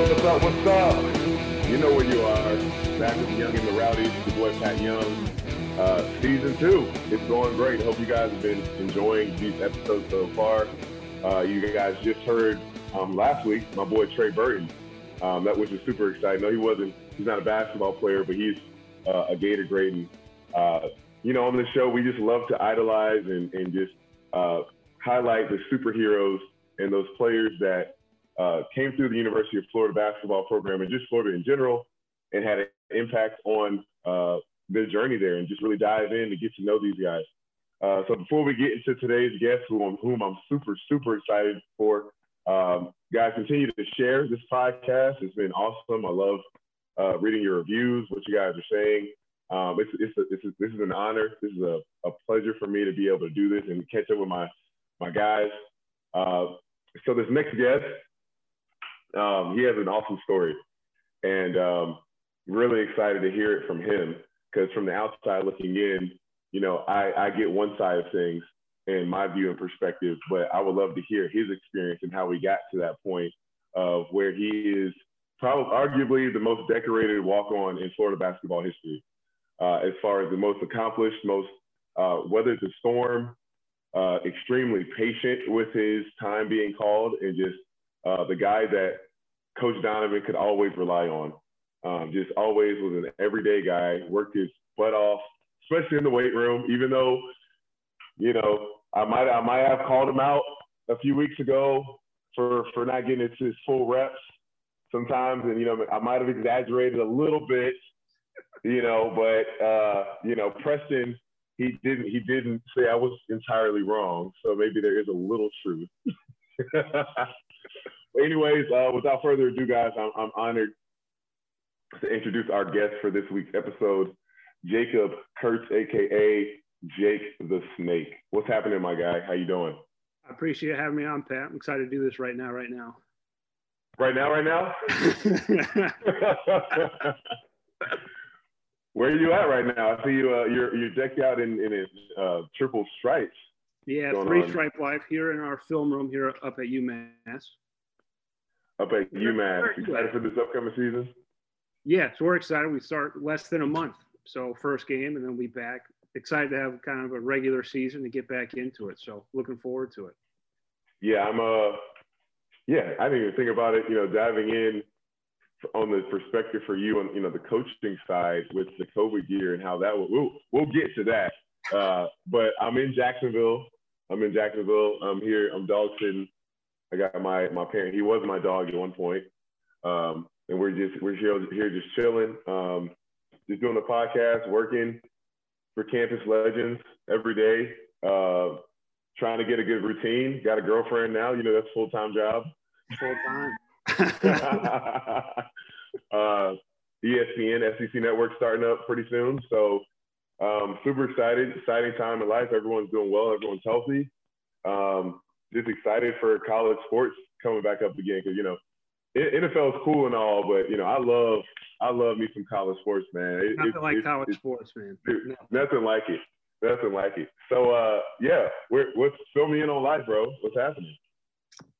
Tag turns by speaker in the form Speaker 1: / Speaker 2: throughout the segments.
Speaker 1: what's up, what's up? You know where you are. Back with the Young and the Rowdies, your boy Pat Young. Uh, season two, it's going great. Hope you guys have been enjoying these episodes so far. Uh, you guys just heard um, last week my boy Trey Burton. Um, that which is super exciting. No, he wasn't. He's not a basketball player, but he's uh, a Gator great. And uh, you know, on the show, we just love to idolize and, and just uh, highlight the superheroes and those players that uh, came through the University of Florida basketball program and just Florida in general, and had an impact on uh, their journey there, and just really dive in to get to know these guys. Uh, so before we get into today's guest, whom, whom I'm super super excited for, um, guys, continue to share this podcast. It's been awesome. I love uh, reading your reviews, what you guys are saying. Um, it's, it's, a, it's a, this is an honor. This is a, a pleasure for me to be able to do this and catch up with my my guys. Uh, so this next guest, um, he has an awesome story, and um, really excited to hear it from him because from the outside looking in, you know, I, I get one side of things and my view and perspective, but I would love to hear his experience and how we got to that point of where he is probably arguably the most decorated walk-on in Florida basketball history, uh, as far as the most accomplished, most uh, weathered the storm, uh, extremely patient with his time being called, and just uh, the guy that Coach Donovan could always rely on. Um, just always was an everyday guy, worked his butt off, especially in the weight room. Even though, you know, I might I might have called him out a few weeks ago for for not getting into his full reps sometimes, and you know I might have exaggerated a little bit, you know, but uh, you know Preston he didn't he didn't say I was entirely wrong, so maybe there is a little truth. anyways, uh, without further ado, guys, I'm, I'm honored to introduce our guest for this week's episode, Jacob Kurtz, aka Jake the Snake. What's happening, my guy? How you doing?
Speaker 2: I appreciate having me on, Pat. I'm excited to do this right now, right now.
Speaker 1: Right now, right now? Where are you at right now? I see you. Uh, you're you're decked out in in a, uh, triple stripes.
Speaker 2: Yeah, three on. stripe life here in our film room here up at UMass.
Speaker 1: Up at UMass. Excited for this upcoming season?
Speaker 2: Yeah, so we're excited. We start less than a month, so first game, and then we back. Excited to have kind of a regular season to get back into it. So looking forward to it.
Speaker 1: Yeah, I'm. Uh, yeah, I didn't even think about it. You know, diving in on the perspective for you on you know the coaching side with the COVID year and how that will we'll, we'll get to that. Uh, but I'm in Jacksonville. I'm in Jacksonville. I'm here. I'm dog sitting. I got my my parent. He was my dog at one point. Um, and we're just we're here, here just chilling, um, just doing a podcast, working for Campus Legends every day, uh, trying to get a good routine. Got a girlfriend now, you know that's full time job.
Speaker 2: Full time.
Speaker 1: uh, ESPN, SEC Network starting up pretty soon, so um, super excited, exciting time in life. Everyone's doing well, everyone's healthy. Um, just excited for college sports coming back up again because you know NFL is cool and all, but you know, I love I love me some college sports, man.
Speaker 2: It, nothing it, like college sports, man.
Speaker 1: Dude, nothing like it. Nothing like it. So uh, yeah, we're, what's fill me in on life, bro. What's happening?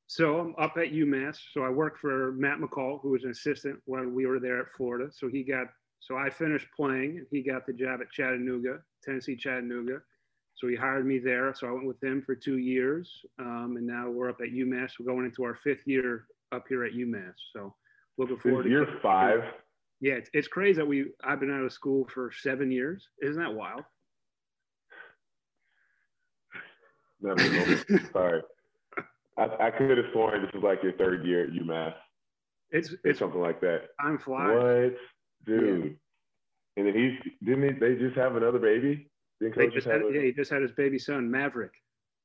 Speaker 2: So I'm up at UMass. So I work for Matt McCall, who was an assistant when we were there at Florida. So he got so I finished playing, and he got the job at Chattanooga, Tennessee Chattanooga. So he hired me there. So I went with him for two years, um, and now we're up at UMass. We're going into our fifth year up here at UMass. So looking forward.
Speaker 1: To year to five.
Speaker 2: Yeah, it's, it's crazy that we I've been out of school for seven years. Isn't that wild? Never.
Speaker 1: Sorry, I, I could have sworn this was like your third year at UMass.
Speaker 2: It's it's
Speaker 1: something like that.
Speaker 2: I'm flying.
Speaker 1: What, dude? Yeah. And then he's didn't he, they just have another baby?
Speaker 2: Didn't they just had, a, yeah, he just had his baby son Maverick.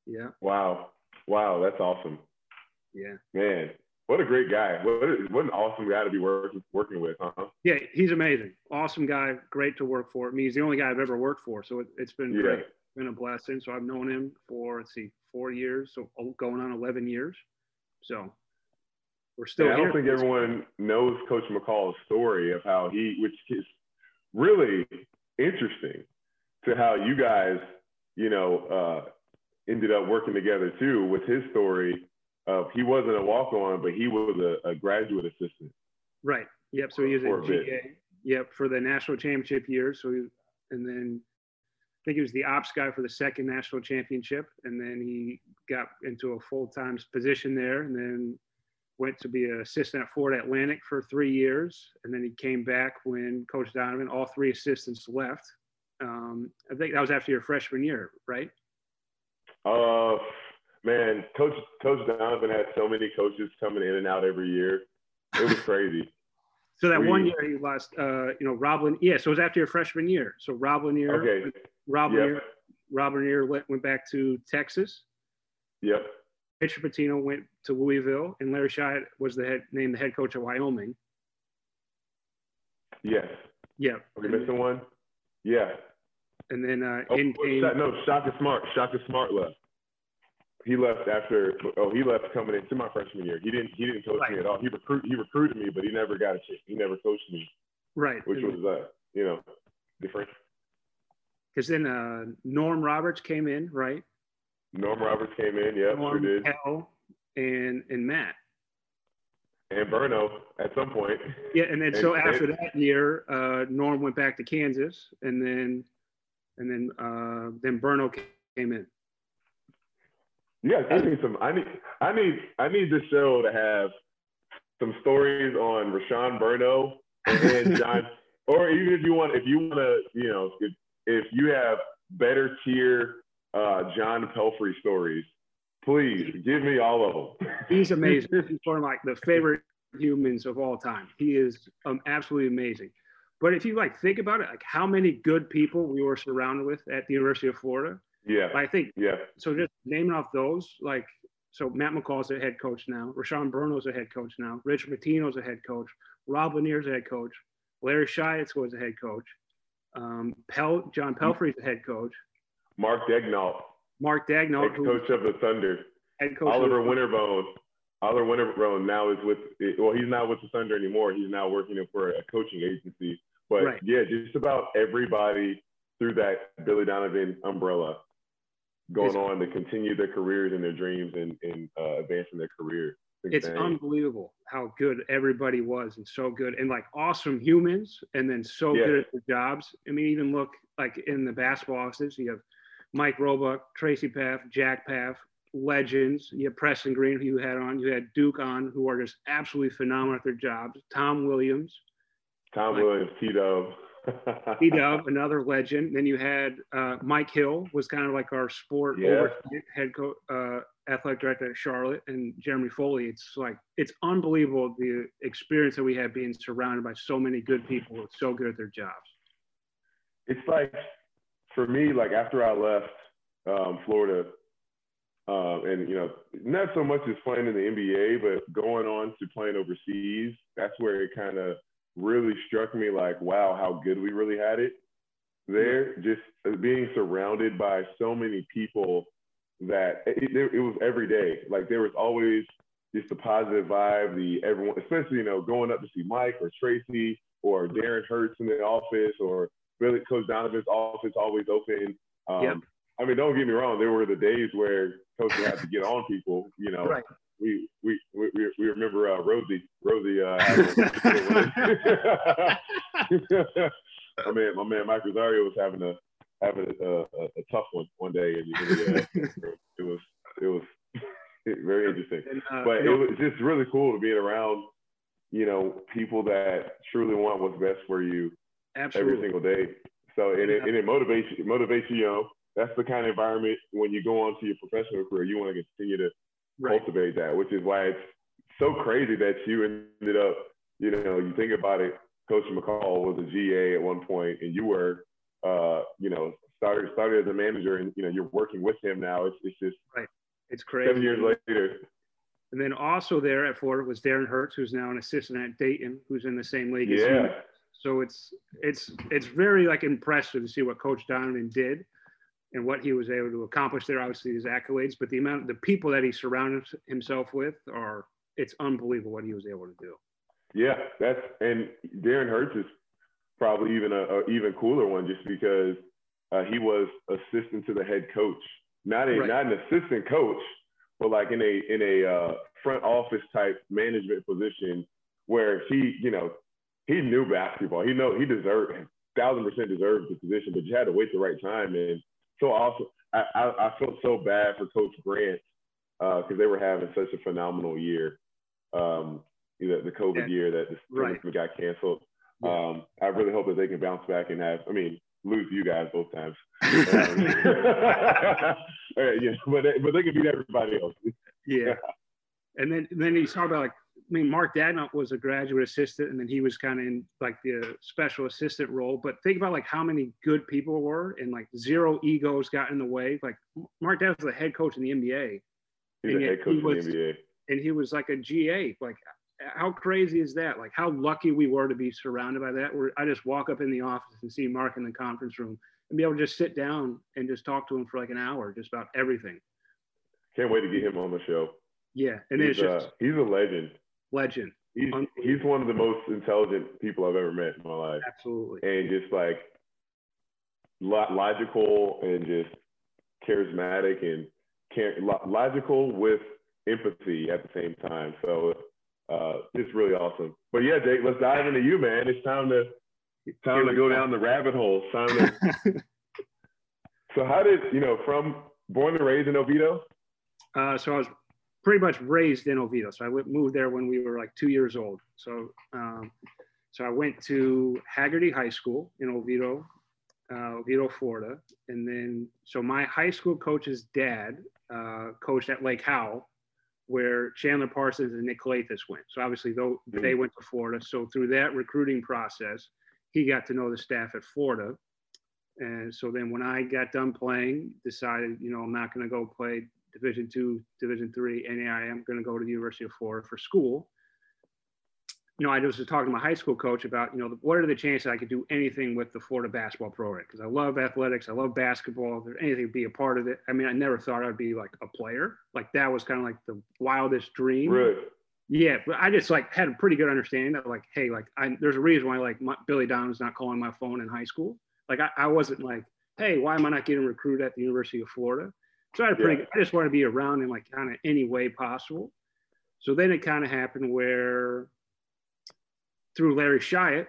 Speaker 2: Yeah.
Speaker 1: Wow, wow, that's awesome.
Speaker 2: Yeah.
Speaker 1: Man, what a great guy. What, a, what an awesome guy to be working working with, huh?
Speaker 2: Yeah, he's amazing. Awesome guy. Great to work for. I mean, he's the only guy I've ever worked for. So it, has been yeah. great. Been a blessing. So I've known him for, let's see, four years. So oh, going on 11 years. So we're still
Speaker 1: yeah, I don't think everyone knows Coach McCall's story of how he, which is really interesting to how you guys, you know, uh, ended up working together too with his story of he wasn't a walk on, but he was a, a graduate assistant.
Speaker 2: Right. Yep. So he was
Speaker 1: For
Speaker 2: a
Speaker 1: a bit.
Speaker 2: GA. Yep. For the national championship year. So he, and then I think he was the ops guy for the second national championship. And then he got into a full time position there and then went to be an assistant at Florida Atlantic for three years. And then he came back when Coach Donovan, all three assistants left. Um, I think that was after your freshman year, right?
Speaker 1: Uh, man, Coach Coach Donovan had so many coaches coming in and out every year. It was crazy.
Speaker 2: So that one year he lost, uh, you know, Rob Lanier. Yeah, so it was after your freshman year. So Rob Lanier,
Speaker 1: Okay.
Speaker 2: Rob
Speaker 1: Yep.
Speaker 2: Lanier, Rob Lanier went, went back to Texas.
Speaker 1: Yep.
Speaker 2: Richard Pitino went to Louisville, and Larry Shyatt was the head, named the head coach of Wyoming.
Speaker 1: Yes.
Speaker 2: Yeah,
Speaker 1: Are we missing one? Yeah.
Speaker 2: and then uh,
Speaker 1: Oh,
Speaker 2: in came
Speaker 1: no, Shaka Smart. Shaka Smart left. He left after. Oh, he left coming into my freshman year. He didn't. He didn't coach me at all. He recruit. He recruited me, but he never got a chance. He never coached me,
Speaker 2: right,
Speaker 1: which was uh, you know, different.
Speaker 2: because then uh, Norm Roberts came in, right?
Speaker 1: Norm Roberts came in. Yeah, sure
Speaker 2: Norm,
Speaker 1: did.
Speaker 2: Cal, and and Matt.
Speaker 1: And Burno at some point.
Speaker 2: Yeah, and then so
Speaker 1: And-
Speaker 2: after that year, uh, Norm went back to Kansas, and then and then uh, then Burno came in.
Speaker 1: Yeah, I need some. I need. I need. I need the show to have some stories on Rashon Burno and John, or even if you want, if you want to, you know, if, if you have better tier uh, John Pelfrey stories, please give me all of them.
Speaker 2: He's amazing. He's one of my the favorite humans of all time. He is um, absolutely amazing. But if you like think about it, like how many good people we were surrounded with at the University of Florida,
Speaker 1: yeah,
Speaker 2: I think
Speaker 1: yeah,
Speaker 2: so. Just naming off those, like so, Matt McCall's a head coach now. Rashon Burno's a head coach now. Rich Pitino's a head coach. Rob Lanier's a head coach. Larry Shyatt's was a head coach. Um, Pel, John Pelfrey's a head coach.
Speaker 1: Mark Daigneault,
Speaker 2: Mark
Speaker 1: head
Speaker 2: who
Speaker 1: coach of the Thunder.
Speaker 2: head coach.
Speaker 1: Oliver Winterbone. Oliver Winterbone now is with. Well, he's not with the Thunder anymore. He's now working for a coaching agency. But
Speaker 2: Right.
Speaker 1: yeah, just about everybody through that Billy Donovan umbrella going
Speaker 2: It's-
Speaker 1: on to continue their careers and their dreams and, and uh, advancing their career.
Speaker 2: it's unbelievable how good everybody was and so good and like awesome humans and then so
Speaker 1: Yeah.
Speaker 2: good at their jobs. I mean, even look like in the basketball offices, you have Mike Roebuck, Tracy Paff, Jack Paff, legends. You have Preston Green, who you had on. You had Duke on, who are just absolutely phenomenal at their jobs. Tom Williams,
Speaker 1: Tom
Speaker 2: like-
Speaker 1: Williams, T Dub.
Speaker 2: P Dub, another legend. Then you had uh, Mike Hill, was kind of like our sport
Speaker 1: Yeah.
Speaker 2: head coach, uh, athletic director at Charlotte, and Jeremy Foley. It's like it's unbelievable the experience that we had being surrounded by so many good people who are so good at their jobs.
Speaker 1: it's like for me, like after I left um, Florida, um, and you know, not so much as playing in the NBA, but going on to playing overseas. That's where it kind of really struck me, like, wow, how good we really had it there. Just being surrounded by so many people that it, it, it was every day. Like there was always just the positive vibe, the everyone, especially you know, going up to see Mike or Tracy or Darren Hertz in the office or Billy Coach Donovan's office always open. Um,
Speaker 2: Yep.
Speaker 1: I mean, don't get me wrong. There were the days where Coach had to get on people. You know,
Speaker 2: Right.
Speaker 1: we we we, we- remember uh, Rosie. Rosie. Uh, my man, my man, Mike Rosario was having a having a, a, a tough one one day, and uh, it was it was very interesting
Speaker 2: And, uh,
Speaker 1: but it was just really cool to be around, you know, people that truly want what's best for you every single day. So and it, and it motivates you, it motivates you. You know, that's the kind of environment when you go on to your professional career, you want to continue to
Speaker 2: Right.
Speaker 1: cultivate that, which is why it's so crazy that you ended up, you know, you think about it. Coach McCall was a GA at one point, and you were, uh, you know, started started as a manager, and you know, you're working with him now. It's it's just right.
Speaker 2: It's crazy.
Speaker 1: seven years later.
Speaker 2: And then also there at Florida was Darren Hertz, who's now an assistant at Dayton, who's in the same league as
Speaker 1: Yeah.
Speaker 2: you. So it's it's it's very like impressive to see what Coach Donovan did and what he was able to accomplish there. Obviously his accolades, but the amount of the people that he surrounded himself with are it's unbelievable what he was able to do.
Speaker 1: Yeah, that's and Darren Hertz is probably even a, a even cooler one just because uh, he was assistant to the head coach, not a
Speaker 2: Right.
Speaker 1: not an assistant coach, but like in a in a uh, front office type management position where he, you know, he knew basketball. He know he deserved, thousand percent deserved the position, but you had to wait the right time. And so also, I, I, I felt so bad for Coach Grant because uh, they were having such a phenomenal year. Um, you know, the COVID yeah. year that the
Speaker 2: right.
Speaker 1: got canceled. Yeah. Um, I really hope that they can bounce back and have. I mean, lose you guys both times. Um, yeah, but they, but they can beat everybody else.
Speaker 2: Yeah. And then then he's talking about like I mean Mark Daigneault was a graduate assistant and then he was kind of in like the special assistant role. But think about like how many good people were and like zero egos got in the way. Like Mark Daigneault was the head coach in the NBA.
Speaker 1: He's the head coach he was, in the NBA.
Speaker 2: And he was like a GA. Like how crazy is that? Like how lucky we were to be surrounded by that. Where I just walk up in the office and see Mark in the conference room and be able to just sit down and just talk to him for like an hour, just about everything.
Speaker 1: Can't wait to get him on the show.
Speaker 2: Yeah, and
Speaker 1: he's,
Speaker 2: it's just
Speaker 1: uh, he's a legend.
Speaker 2: Legend.
Speaker 1: He's he's one of the most intelligent people I've ever met in my life.
Speaker 2: Absolutely.
Speaker 1: And just like logical and just charismatic and logical with empathy at the same time. So uh, it's really awesome. But yeah, Jake, let's dive into you, man. It's time to time to go down the rabbit hole. It's time to. so how did you know from born and raised in Oviedo?
Speaker 2: Uh, so I was pretty much raised in Oviedo. So I moved there when we were like two years old. So um, so I went to Hagerty High School in Oviedo, uh, Oviedo, Florida, and then so my high school coach's dad uh, coached at Lake Howell where Chandler Parsons and Nick Calathes went. So obviously, though they went to Florida. So through that recruiting process, he got to know the staff at Florida. And so then when I got done playing, decided, you know, I'm not going to go play Division two, Division three, NAIA. I'm going to go to the University of Florida for school you know, I was just talking to my high school coach about, you know, what are the chances I could do anything with the Florida basketball program? Because I love athletics, I love basketball. If there's anything to be a part of it, I mean, I never thought I'd be like a player. Like that was kind of like the wildest dream.
Speaker 1: Right.
Speaker 2: Yeah, but I just like had a pretty good understanding that like, hey, like I, there's a reason why like my, Billy Donovan's not calling my phone in high school. Like I, I wasn't like, hey, why am I not getting recruited at the University of Florida? So I had pretty. Yeah. I just wanted to be around in like kind of any way possible. So then it kind of happened where through Larry Shyatt,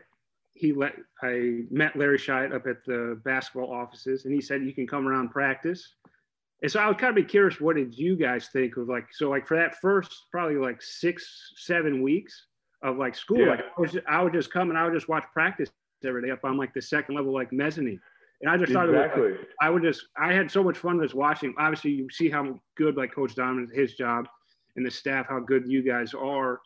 Speaker 2: he let I met Larry Shyatt up at the basketball offices, and he said you can come around practice. And so I was kind of be curious, what did you guys think of like so like for that first probably like six seven weeks of like school, yeah. like I, was I would just come and I would just watch practice every day up on like the second level like mezzanine. And I just thought exactly. like, I would just I had so much fun just watching. Obviously, you see how good like Coach Donovan his job and the staff, how good you guys are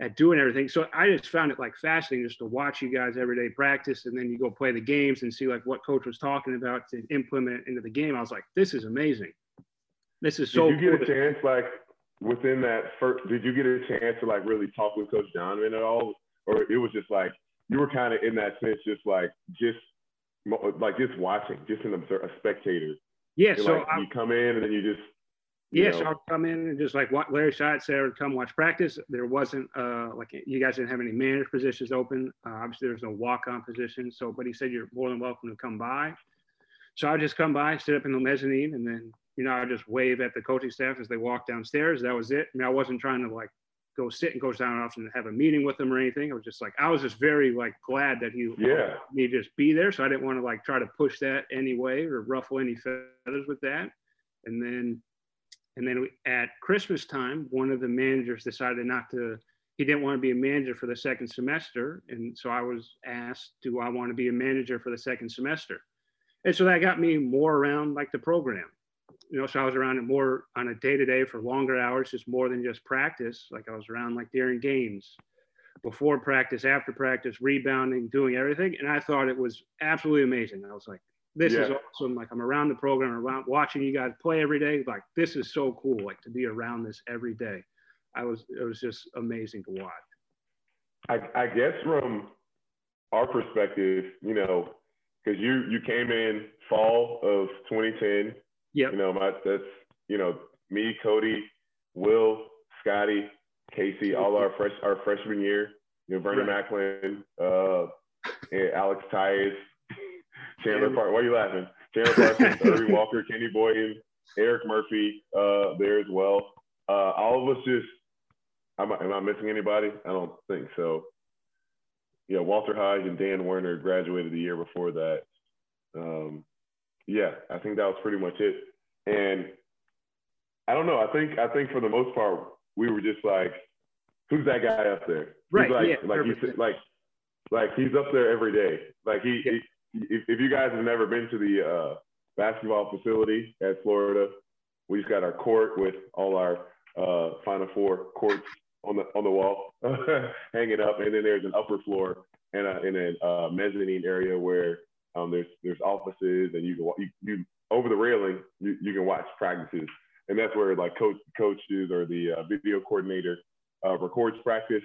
Speaker 2: at doing everything. So I just found it like fascinating just to watch you guys every day practice and then you go play the games and see like what coach was talking about to implement into the game. I was like, this is amazing. This is so
Speaker 1: Did you get cool. a chance like within that first did you get a chance to like really talk with Coach Donovan at all? Or it was just like you were kind of in that sense just like just like just watching, just an observer, a spectator.
Speaker 2: Yeah, so
Speaker 1: like, I, you come in and then you just
Speaker 2: Yes, know. I'll come in and just like what Larry Shyatt said, would come watch practice. There wasn't uh, like you guys didn't have any manager positions open. Uh, obviously, there's no walk-on position. So, but he said you're more than welcome to come by. So I just come by, sit up in the mezzanine, and then you know I just wave at the coaching staff as they walk downstairs. That was it. I mean, I wasn't trying to like go sit and Coach Donovan and have a meeting with them or anything. I was just like I was just very like glad that he
Speaker 1: yeah
Speaker 2: me just be there. So I didn't want to like try to push that anyway or ruffle any feathers with that. And then and then at Christmas time, one of the managers decided not to, he didn't want to be a manager for the second semester. And so I was asked, do I want to be a manager for the second semester? And so that got me more around like the program. You know, so I was around it more on a day to day for longer hours, just more than just practice. Like I was around like during games, before practice, after practice, rebounding, doing everything. And I thought it was absolutely amazing. I was like, this yeah. is awesome. Like I'm around the program, around watching you guys play every day. Like this is so cool. Like to be around this every day. I was it was just amazing to watch.
Speaker 1: I, I guess from our perspective, you know, because you you came in fall of 2010.
Speaker 2: Yeah.
Speaker 1: You know, my that's you know me, Cody, Will, Scotty, Casey, all our fresh our freshman year. You know, Vernon right. Macklin, uh, Alex Tyus, Chandler Park. Why are you laughing? Chandler Parsons, Erving Walker, Kenny Boynton, Eric Murphy uh, there as well. Uh, all of us just, am I, am I missing anybody? I don't think so. Yeah, Walter Hodge and Dan Werner graduated the year before that. Um, yeah, I think that was pretty much it. And I don't know. I think I think for the most part, we were just like, who's that guy up there?
Speaker 2: Right.
Speaker 1: like,
Speaker 2: yeah,
Speaker 1: like he's like like he's up there every day. Like he, yeah. he if, if, you guys have never been to the uh, basketball facility at Florida, we just got our court with all our uh, Final Four courts on the on the wall hanging up, and then there's an upper floor and a, and a uh, mezzanine area where um, there's there's offices and you can you, you over the railing you, you can watch practices, and that's where like coach coaches or the uh, video coordinator uh, records practice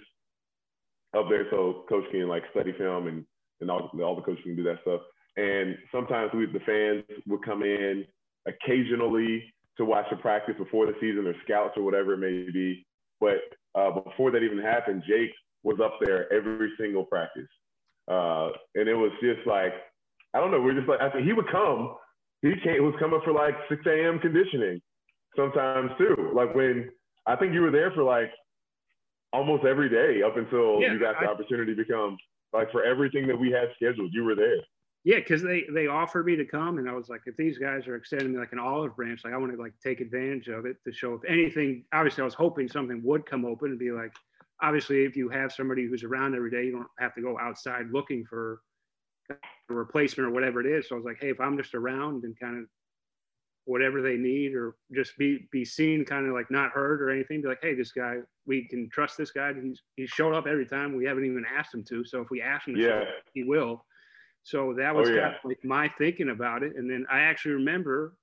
Speaker 1: up there, so coach can like study film and and all, all the coaches can do that stuff. And sometimes we the fans would come in occasionally to watch a practice before the season or scouts or whatever it may be. But uh, before that even happened, Jake was up there every single practice. Uh, and it was just like, I don't know, we are just like, I think he would come. He came, he was coming for like 6 a.m. conditioning sometimes too. Like when I think you were there for like almost every day up until yeah, you got the I, opportunity to become like for everything that we had scheduled, you were there.
Speaker 2: Yeah, because they they offered me to come, and I was like, if these guys are extending me like an olive branch, like I want to like take advantage of it to show if anything. Obviously, I was hoping something would come open and be like, obviously, if you have somebody who's around every day, you don't have to go outside looking for replacement or whatever it is. So I was like, hey, if I'm just around and kind of whatever they need or just be be seen kind of like not heard or anything be like hey this guy we can trust this guy he's he showed up every time we haven't even asked him to so if we ask him to
Speaker 1: yeah.
Speaker 2: he will so that oh, was oh, yeah. kind of like my thinking about it. And then I actually remember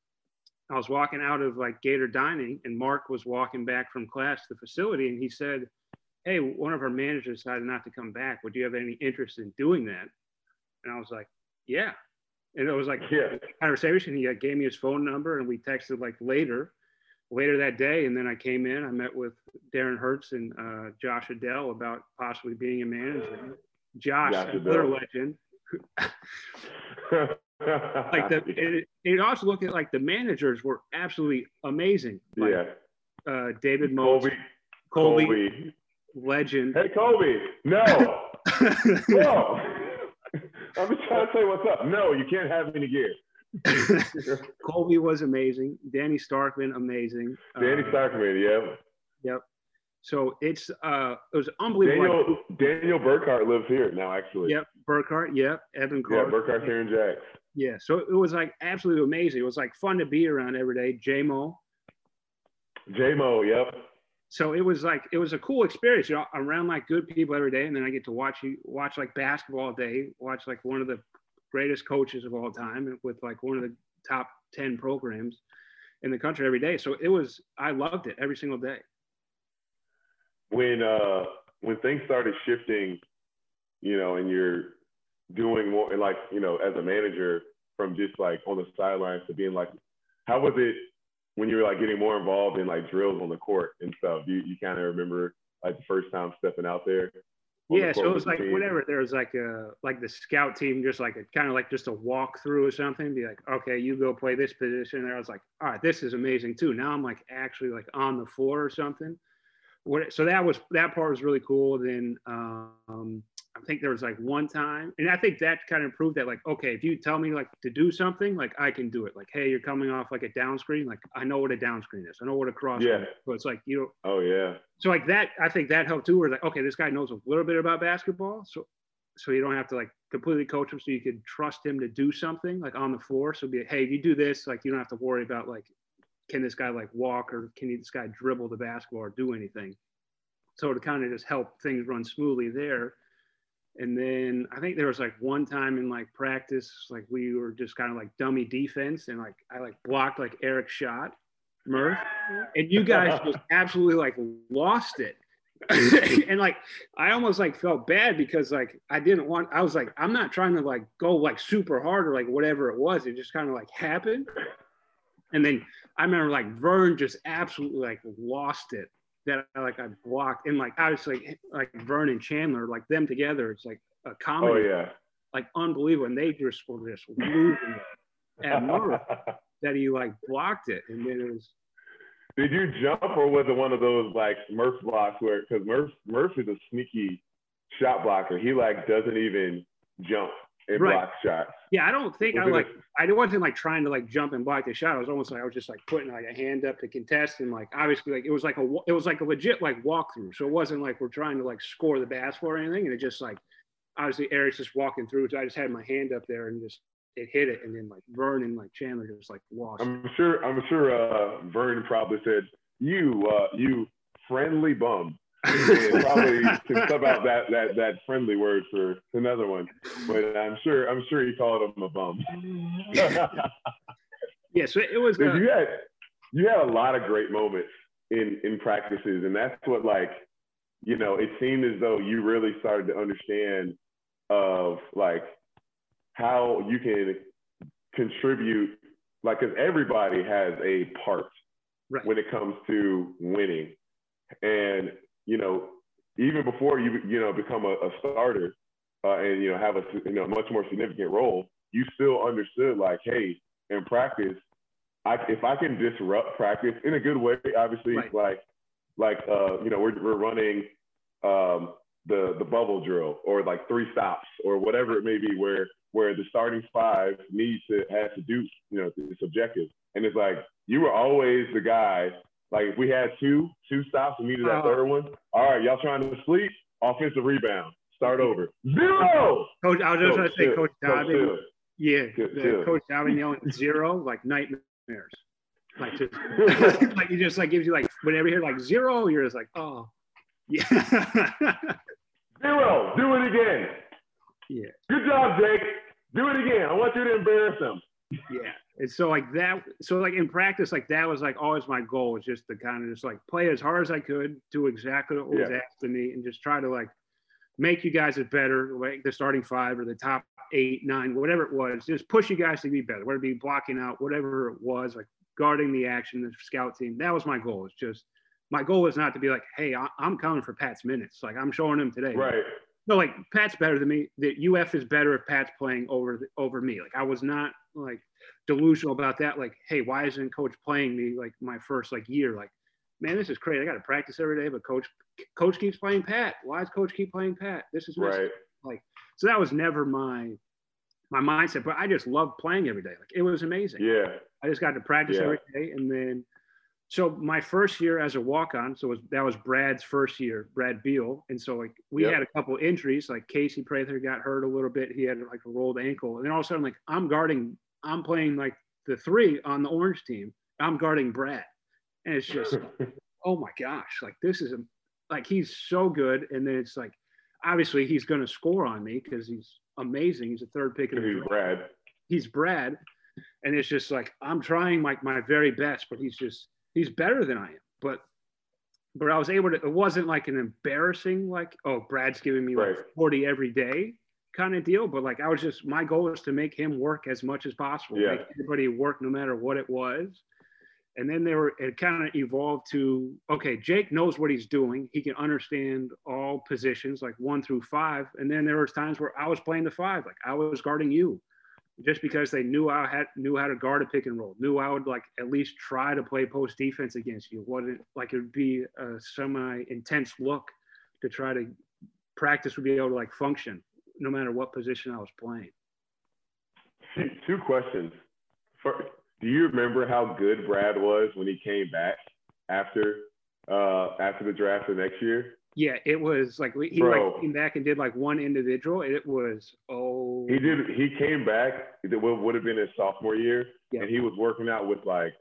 Speaker 2: I was walking out of like Gator Dining and Mark was walking back from class to the facility and he said, Hey, one of our managers decided not to come back. Would you have any interest in doing that? And I was like, Yeah. And it was like
Speaker 1: yeah.
Speaker 2: conversation. He gave me his phone number and we texted like later, later that day. And then I came in, I met with Darren Hertz and uh, Josh Adell about possibly being a manager. Josh, another legend, like the it, it, also looked at like the managers were absolutely amazing. Like,
Speaker 1: yeah.
Speaker 2: Uh, David
Speaker 1: Colby,
Speaker 2: Colby, Colby, legend.
Speaker 1: Hey Colby, no, no. I'm just trying to say what's up. No, you can't have any gear.
Speaker 2: Colby was amazing. Danny Starkman, amazing.
Speaker 1: Danny uh, Starkman, yeah.
Speaker 2: Yep. So it's uh it was unbelievable.
Speaker 1: Daniel Daniel Burkhart lives here now, actually.
Speaker 2: Yep, Burkhart. Yep, Evan
Speaker 1: Carr. Yeah, Burkhart here in Jax.
Speaker 2: Yeah, so it was like absolutely amazing. It was like fun to be around every day. JMO.
Speaker 1: Mo, yep.
Speaker 2: So it was like it was a cool experience. You know, around like good people every day, and then I get to watch you watch like basketball all day, watch like one of the greatest coaches of all time with like one of the top ten programs in the country every day. So it was I loved it every single day
Speaker 1: when uh when things started shifting, you know, and you're doing more like, you know, as a manager from just like on the sidelines to being like, how was it when you were like getting more involved in like drills on the court and stuff? Do you, you kind of remember like the first time stepping out there?
Speaker 2: Yeah, so it was like team? whatever. There was like a like the scout team, just like a kind of like just a walkthrough or something. Be like, okay, you go play this position. And I was like, all right, this is amazing too. Now I'm like actually like on the floor or something what, so that was that part was really cool. Then um, I think there was like one time, and I think that kind of proved that like, okay, if you tell me like to do something, like I can do it. Like, hey, you're coming off like a down screen, like I know what a down screen is. I know what a cross.
Speaker 1: Yeah.
Speaker 2: Is. So it's like you know.
Speaker 1: Oh yeah.
Speaker 2: So like that, I think that helped too. Where like, okay, this guy knows a little bit about basketball, so so you don't have to like completely coach him. So you can trust him to do something like on the floor. So be, like, hey, if you do this, like you don't have to worry about like can this guy like walk or can this guy dribble the basketball or do anything? So to kind of just help things run smoothly there. And then I think there was like one time in like practice, like we were just kind of like dummy defense and like I like blocked like Eric's shot, Murph, and you guys just absolutely like lost it. and like I almost like felt bad because like I didn't want I was like I'm not trying to like go like super hard or like whatever it was it just kind of like happened and then I remember like Vern just absolutely like lost it that I like I blocked and like obviously like Vern and Chandler, like them together, it's like a comedy.
Speaker 1: Oh yeah.
Speaker 2: Like unbelievable. And they just were just losing at Murray that he like blocked it. And then it was
Speaker 1: did you jump or was it one of those like Murph blocks where because Murph Murph is a sneaky shot blocker. He like doesn't even jump and right. block shots.
Speaker 2: Yeah, I don't think I like I wasn't like trying to like jump and block the shot. I was almost like I was just like putting like a hand up to contest and like obviously like it was like a it was like a legit like walkthrough. So it wasn't like we're trying to like score the basketball or anything. And it just like obviously Eric's just walking through. So I just had my hand up there and just it hit it, and then like Vern and like Chandler just like washed.
Speaker 1: I'm sure. I'm sure. Uh, Vern probably said, "You, uh, you friendly bum." probably to sub out that that that friendly word for another one. But I'm sure. I'm sure he called him a bum.
Speaker 2: yeah. So it was.
Speaker 1: Uh, you had you had a lot of great moments in in practices, and that's what like you know. It seemed as though you really started to understand of like how you can contribute, like, because everybody has a part right. when it comes to winning. And, you know, even before you, you know, become a, a starter uh, and, you know, have a, you know, much more significant role, you still understood, like, hey, in practice, I, if I can disrupt practice in a good way, obviously, right. like, like, uh, you know, we're, we're running um, the, the bubble drill or like three stops or whatever it may be where where the starting five needs to has to do, you know, it's objective. And it's like you were always the guy. Like if we had two two stops and needed that uh, third one, all right, y'all trying to sleep? Offensive rebound, start over. Zero.
Speaker 2: Coach, I was just going to say, Coach Dobbin. Yeah, Coach Dobbin yelling zero like nightmares. Like just like he just like gives you like whenever you hear like zero, you're just like, oh, yeah.
Speaker 1: zero. Do it again.
Speaker 2: Yeah.
Speaker 1: Good job, Jake. Do it again. I want you to embarrass him.
Speaker 2: Yeah. And so like that, so like in practice, like that was like always my goal was just to kind of just like play as hard as I could, do exactly what was yeah. asked of me, and just try to like make you guys it better, like the starting five or the top eight, nine, whatever it was, just push you guys to be better, whether it be blocking out, whatever it was, like guarding the action, the scout team. That was my goal. It's just my goal was not to be like, hey, I'm coming for Pat's minutes. Like I'm showing him today.
Speaker 1: Right
Speaker 2: no, like Pat's better than me. The UF is better if Pat's playing over the, over me. Like I was not like delusional about that. Like, hey, why isn't Coach playing me like my first like year? Like, man, this is crazy. I got to practice every day, but Coach Coach keeps playing Pat. Why does Coach keep playing Pat? This is
Speaker 1: right.
Speaker 2: Like, so that was never my my mindset. But I just loved playing every day. Like it was amazing.
Speaker 1: Yeah.
Speaker 2: I just got to practice yeah. every day, and then so my first year as a walk-on, so was, that was Brad's first year, Brad Beal, and so like we yep. had a couple injuries, like Casey Prather got hurt a little bit, he had like a rolled ankle, and then all of a sudden like I'm guarding, I'm playing like the three on the Orange team, I'm guarding Brad, and it's just, oh my gosh, like this is a, like he's so good, and then it's like obviously he's going to score on me because he's amazing, he's a third pick in the
Speaker 1: he's Brad,
Speaker 2: he's Brad, and it's just like I'm trying like my very best, but he's just he's better than I am. But but I was able to. It wasn't like an embarrassing like oh Brad's giving me like forty every day kind of deal. But like I was just my goal was to make him work as much as possible. Yeah. Make everybody work no matter what it was. And then they were it kind of evolved to okay, Jake knows what he's doing. He can understand all positions like one through five. And then there was times where I was playing the five, like I was guarding you just because they knew I had knew how to guard a pick and roll, knew I would like at least try to play post defense against you. What it like it would be a semi intense look to try to practice would be able to like function no matter what position I was playing.
Speaker 1: Two questions. First, do you remember how good Brad was when he came back after uh, after the draft the next year?
Speaker 2: Yeah, it was like he Bro, like came back and did like one individual. It was oh.
Speaker 1: He did. Mm-hmm. He came back. It would have been his sophomore year, yeah. and he was working out with like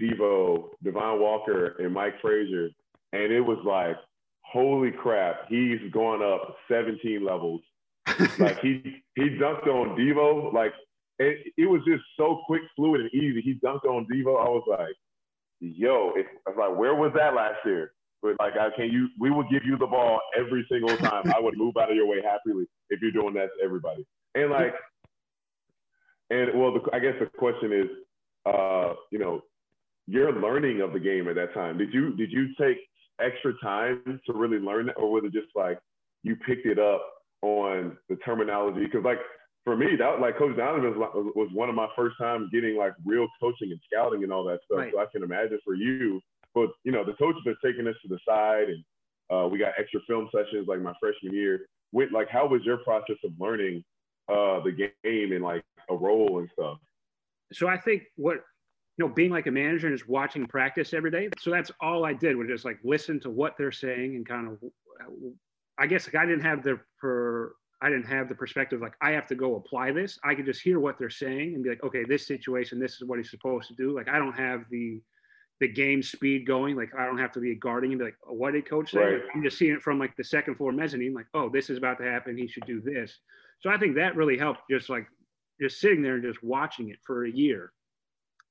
Speaker 1: Devo, Devon Walker, and Mike Frazier, and it was like, holy crap, he's gone up 17 levels. like he he dunked on Devo, like it, it was just so quick, fluid, and easy. He dunked on Devo. I was like, yo, it, I was like, where was that last year? But like, I can you? We will give you the ball every single time. I would move out of your way happily if you're doing that to everybody. And like, and well, the, I guess the question is, uh, you know, your learning of the game at that time. Did you did you take extra time to really learn it, or was it just like you picked it up on the terminology? Because like for me, that like Coach Donovan was, was one of my first times getting like real coaching and scouting and all that stuff. Right. So I can imagine for you but you know, the coaches are taking us to the side, and uh, we got extra film sessions like my freshman year. With like, how was your process of learning uh, the game and like a role and stuff?
Speaker 2: So I think what you know, being like a manager and just watching practice every day. So that's all I did was just like listen to what they're saying and kind of. I guess like I didn't have the per I didn't have the perspective like I have to go apply this. I could just hear what they're saying and be like, okay, this situation, this is what he's supposed to do. Like I don't have the the game speed going. Like I don't have to be guarding and be like, oh, what did coach say? Right. Like, I'm just seeing it from like the second floor mezzanine, like, oh, this is about to happen. He should do this. So I think that really helped just like just sitting there and just watching it for a year.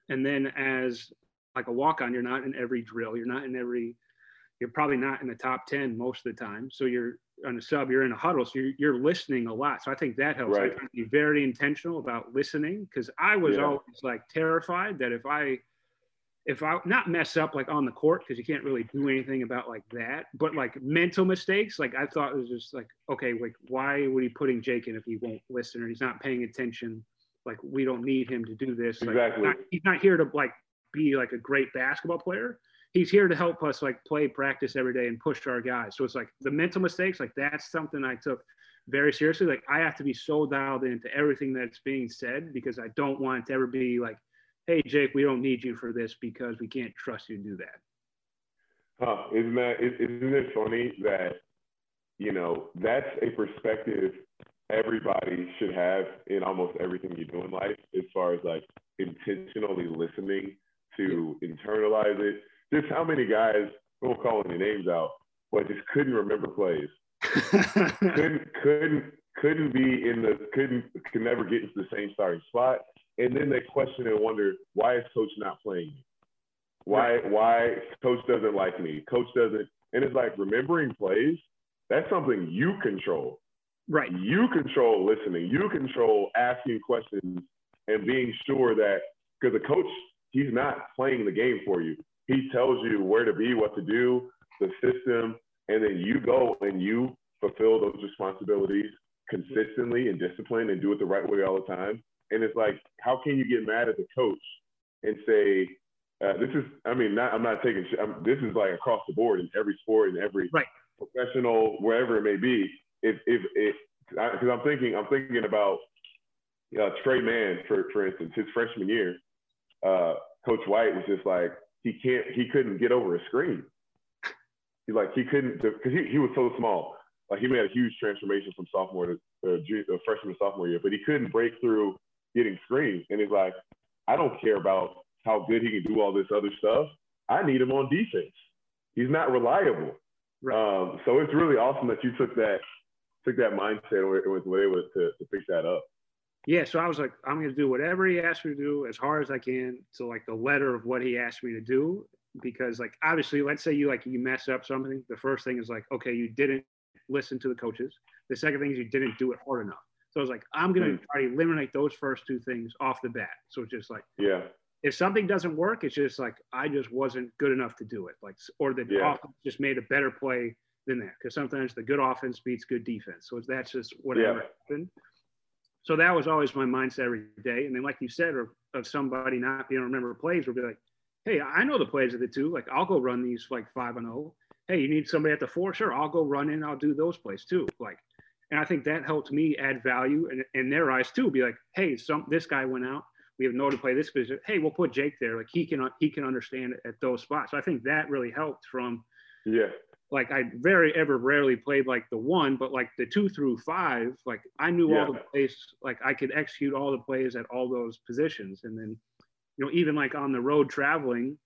Speaker 2: And then as like a walk on, you're not in every drill. You're not in every you're probably not in the top 10 most of the time. So you're on a sub, you're in a huddle. So you're, you're listening a lot. So I think that helps. Right. I be very intentional about listening because I was yeah. always like terrified that if I, if I not mess up like on the court because you can't really do anything about like that, but like mental mistakes, like I thought it was just like, okay, like why would he putting Jake in if he won't listen or he's not paying attention? Like we don't need him to do this.
Speaker 1: Exactly.
Speaker 2: Not, he's not here to like be like a great basketball player he's here to help us like play practice every day and push our guys. So it's like the mental mistakes, like that's something I took very seriously. Like I have to be so dialed into everything that's being said because I don't want it to ever be like, hey Jake, we don't need you for this because we can't trust you to do that.
Speaker 1: Huh. Isn't that isn't it funny that you know that's a perspective everybody should have in almost everything you do in life as far as like intentionally listening to internalize it just how many guys, I won't call any names out, but just couldn't remember plays. couldn't couldn't couldn't be in the couldn't could never get into the same starting spot. And then they question and wonder why is coach not playing me? Why why coach doesn't like me? Coach doesn't and it's like remembering plays, that's something you control.
Speaker 2: Right.
Speaker 1: You control listening. You control asking questions and being sure that because the coach, he's not playing the game for you he tells you where to be, what to do, the system, and then you go and you fulfill those responsibilities consistently and disciplined and do it the right way all the time. And it's like, how can you get mad at the coach and say, uh, this is, I mean, not, I'm not taking, I'm, this is like across the board in every sport and every
Speaker 2: right.
Speaker 1: professional, wherever it may be. If, if, if, because I'm thinking, I'm thinking about uh, Tre Mann, for, for instance, his freshman year, uh, Coach White was just like, he can't he couldn't get over a screen. He like he couldn't because he, he was so small. Like he made a huge transformation from sophomore to uh, uh, freshman to sophomore year, but he couldn't break through getting screens. And he's like, I don't care about how good he can do all this other stuff. I need him on defense. He's not reliable. Right. Um, so it's really awesome that you took that took that mindset and was able to, to pick that up
Speaker 2: yeah, so I was like, I'm going to do whatever he asked me to do as hard as I can to like the letter of what he asked me to do. Because like obviously, let's say you like you mess up something. The first thing is like, okay, you didn't listen to the coaches. The second thing is you didn't do it hard enough. So I was like, I'm going to mm. try to eliminate those first two things off the bat. So it's just like,
Speaker 1: yeah,
Speaker 2: if something doesn't work, it's just like I just wasn't good enough to do it. Like, or the yeah. offense just made a better play than that. Because sometimes the good offense beats good defense. So it's that's just whatever yeah. happened so that was always my mindset every day. And then, like you said, or of somebody not being able to remember plays, would be like, hey, I know the plays of the two. Like, I'll go run these like five and zero. Oh. Hey, you need somebody at the four? Sure, I'll go run in. I'll do those plays too. Like, and I think that helped me add value in, in their eyes too. Be like, hey, some this guy went out. We have no to play this position. Hey, we'll put Jake there. Like he can he can understand at those spots. So I think that really helped from
Speaker 1: yeah
Speaker 2: like I very ever rarely played like the one, but like the two through five, like I knew yeah. all the plays, like I could execute all the plays at all those positions. And then, you know, even like on the road traveling,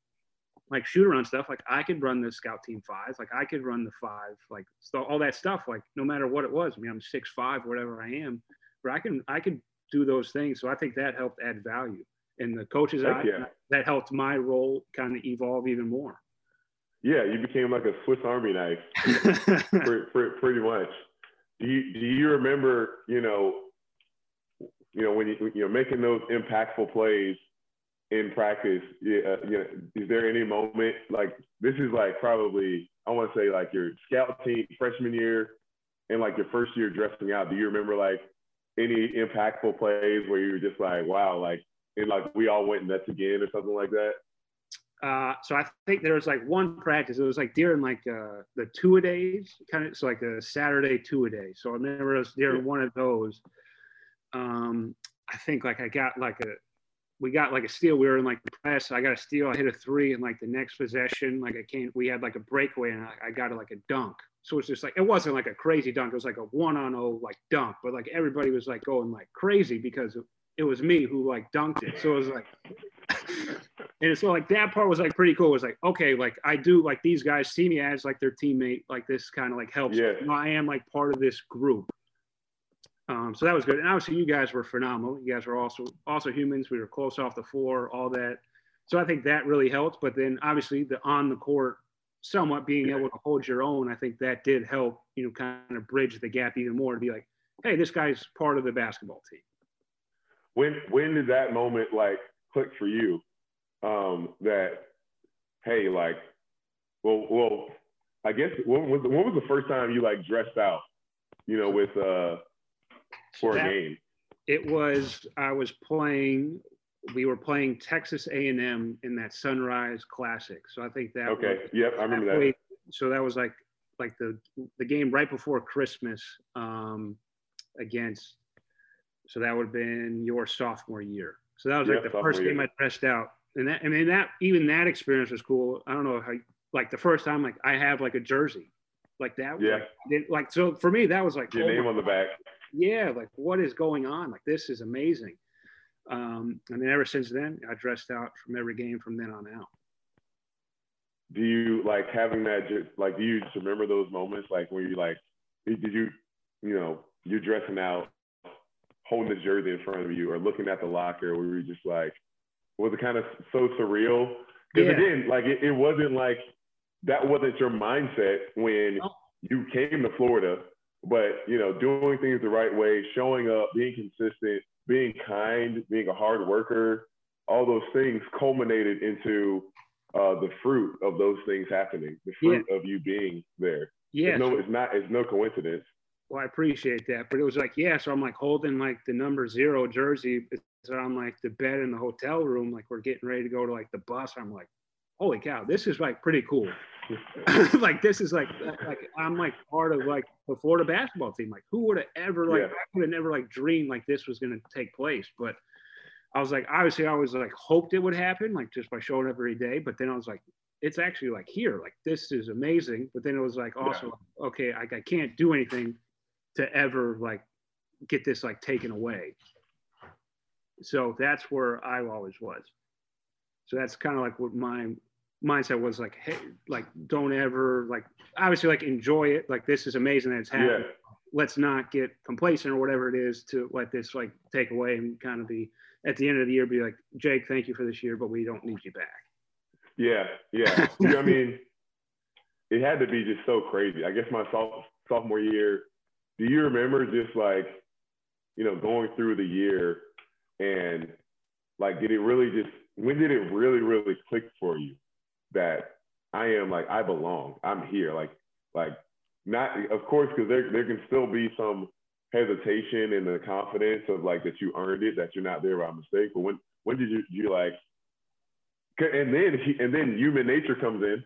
Speaker 2: like shoot around stuff, like I could run the scout team five, like I could run the five, like so all that stuff, like no matter what it was. I mean, I'm six five, whatever I am, but I can I could do those things. So I think that helped add value. And the coaches, I, yeah. that helped my role kind of evolve even more.
Speaker 1: Yeah, you became like a Swiss Army knife, pretty, pretty much. Do you do you remember, you know, you know when you you know making those impactful plays in practice? Yeah, uh, you know, is there any moment like this is like probably I want to say like your scout team freshman year and like your first year dressing out? Do you remember like any impactful plays where you were just like, wow, like and like we all went nuts again or something like that?
Speaker 2: uh, so I think there was like one practice. It was like during like uh, the two a days, kind of. It's like a Saturday two a day. So I remember it was during one of those. Um, I think like I got like a, we got like a steal. We were in like the press. I got a steal. I hit a three, and like the next possession, like I came. We had like a breakaway, and I, I got like a dunk. So it's just like it wasn't like a crazy dunk. It was like a one on oh like dunk, but like everybody was like going like crazy because it was me who like dunked it. So it was like, and so like that part was like pretty cool. It was like, okay, like I do like these guys see me as like their teammate. Like this kind of like helps.
Speaker 1: Yeah.
Speaker 2: I am like part of this group. Um, so that was good. And obviously you guys were phenomenal. You guys were also also humans. We were close off the floor, all that. So I think that really helped. But then obviously the on the court, somewhat being able to hold your own, I think that did help, you know, kind of bridge the gap even more to be like, hey, this guy's part of the basketball team
Speaker 1: when when did that moment like click for you? Um, that hey, like, well, well, I guess when was when was the first time you like dressed out? You know, with uh for that, a game.
Speaker 2: It was I was playing. We were playing Texas A&M in that Sunrise Classic, so I think that.
Speaker 1: Okay. Was, yep, I remember that.
Speaker 2: So that was like like the the game right before Christmas um, against so that would have been your sophomore year. So that was like the first game I dressed out. And that, I mean, that even that experience was cool. I don't know how, like the first time, like I have like a jersey, like that.
Speaker 1: Yeah.
Speaker 2: Like, like so for me, that was like
Speaker 1: your oh name on the back.
Speaker 2: Yeah, like what is going on? Like this is amazing. Um, and then ever since then, I dressed out from every game from then on out.
Speaker 1: Do you like having that? Like, do you just remember those moments, like where you like, did you, you know, you're dressing out holding the jersey in front of you or looking at the locker where you're just like, was it kind of so surreal? Because yeah. again, like it, it, wasn't like that wasn't your mindset when oh. you came to Florida, but you know, doing things the right way, showing up, being consistent, being kind, being a hard worker, all those things culminated into uh, the fruit of those things happening, the fruit yeah. of you being there.
Speaker 2: Yeah.
Speaker 1: It's no, it's not, it's no coincidence
Speaker 2: well, I appreciate that. But it was like, yeah. So I'm like holding like the number zero jersey. So I'm like the bed in the hotel room. Like we're getting ready to go to like the bus. I'm like, holy cow, this is like pretty cool. like this is like like I'm like part of like the Florida basketball team. Like who would have ever like yeah. I would have never like dreamed like this was gonna take place. But I was like, obviously I was like hoped it would happen, like just by showing up every day. But then I was like, it's actually like here, like this is amazing. But then it was like also, yeah. okay, I, I can't do anything to ever like get this like taken away. So that's where I always was. So that's kind of like what my mindset was like, hey, like don't ever like obviously like enjoy it. Like this is amazing that it's happening. Yeah. Let's not get complacent or whatever it is to let this like take away and kind of be at the end of the year be like, Jake, thank you for this year, but we don't need you back.
Speaker 1: Yeah, yeah. I mean, it had to be just so crazy. I guess my sophomore year, do you remember just like, you know, going through the year and like, did it really just, when did it really, really click for you that I am like, I belong, I'm here? Like, like, not, of course, because there, there can still be some hesitation and the confidence of like that you earned it, that you're not there by mistake. But when, when did you, you like, and then, and then human nature comes in,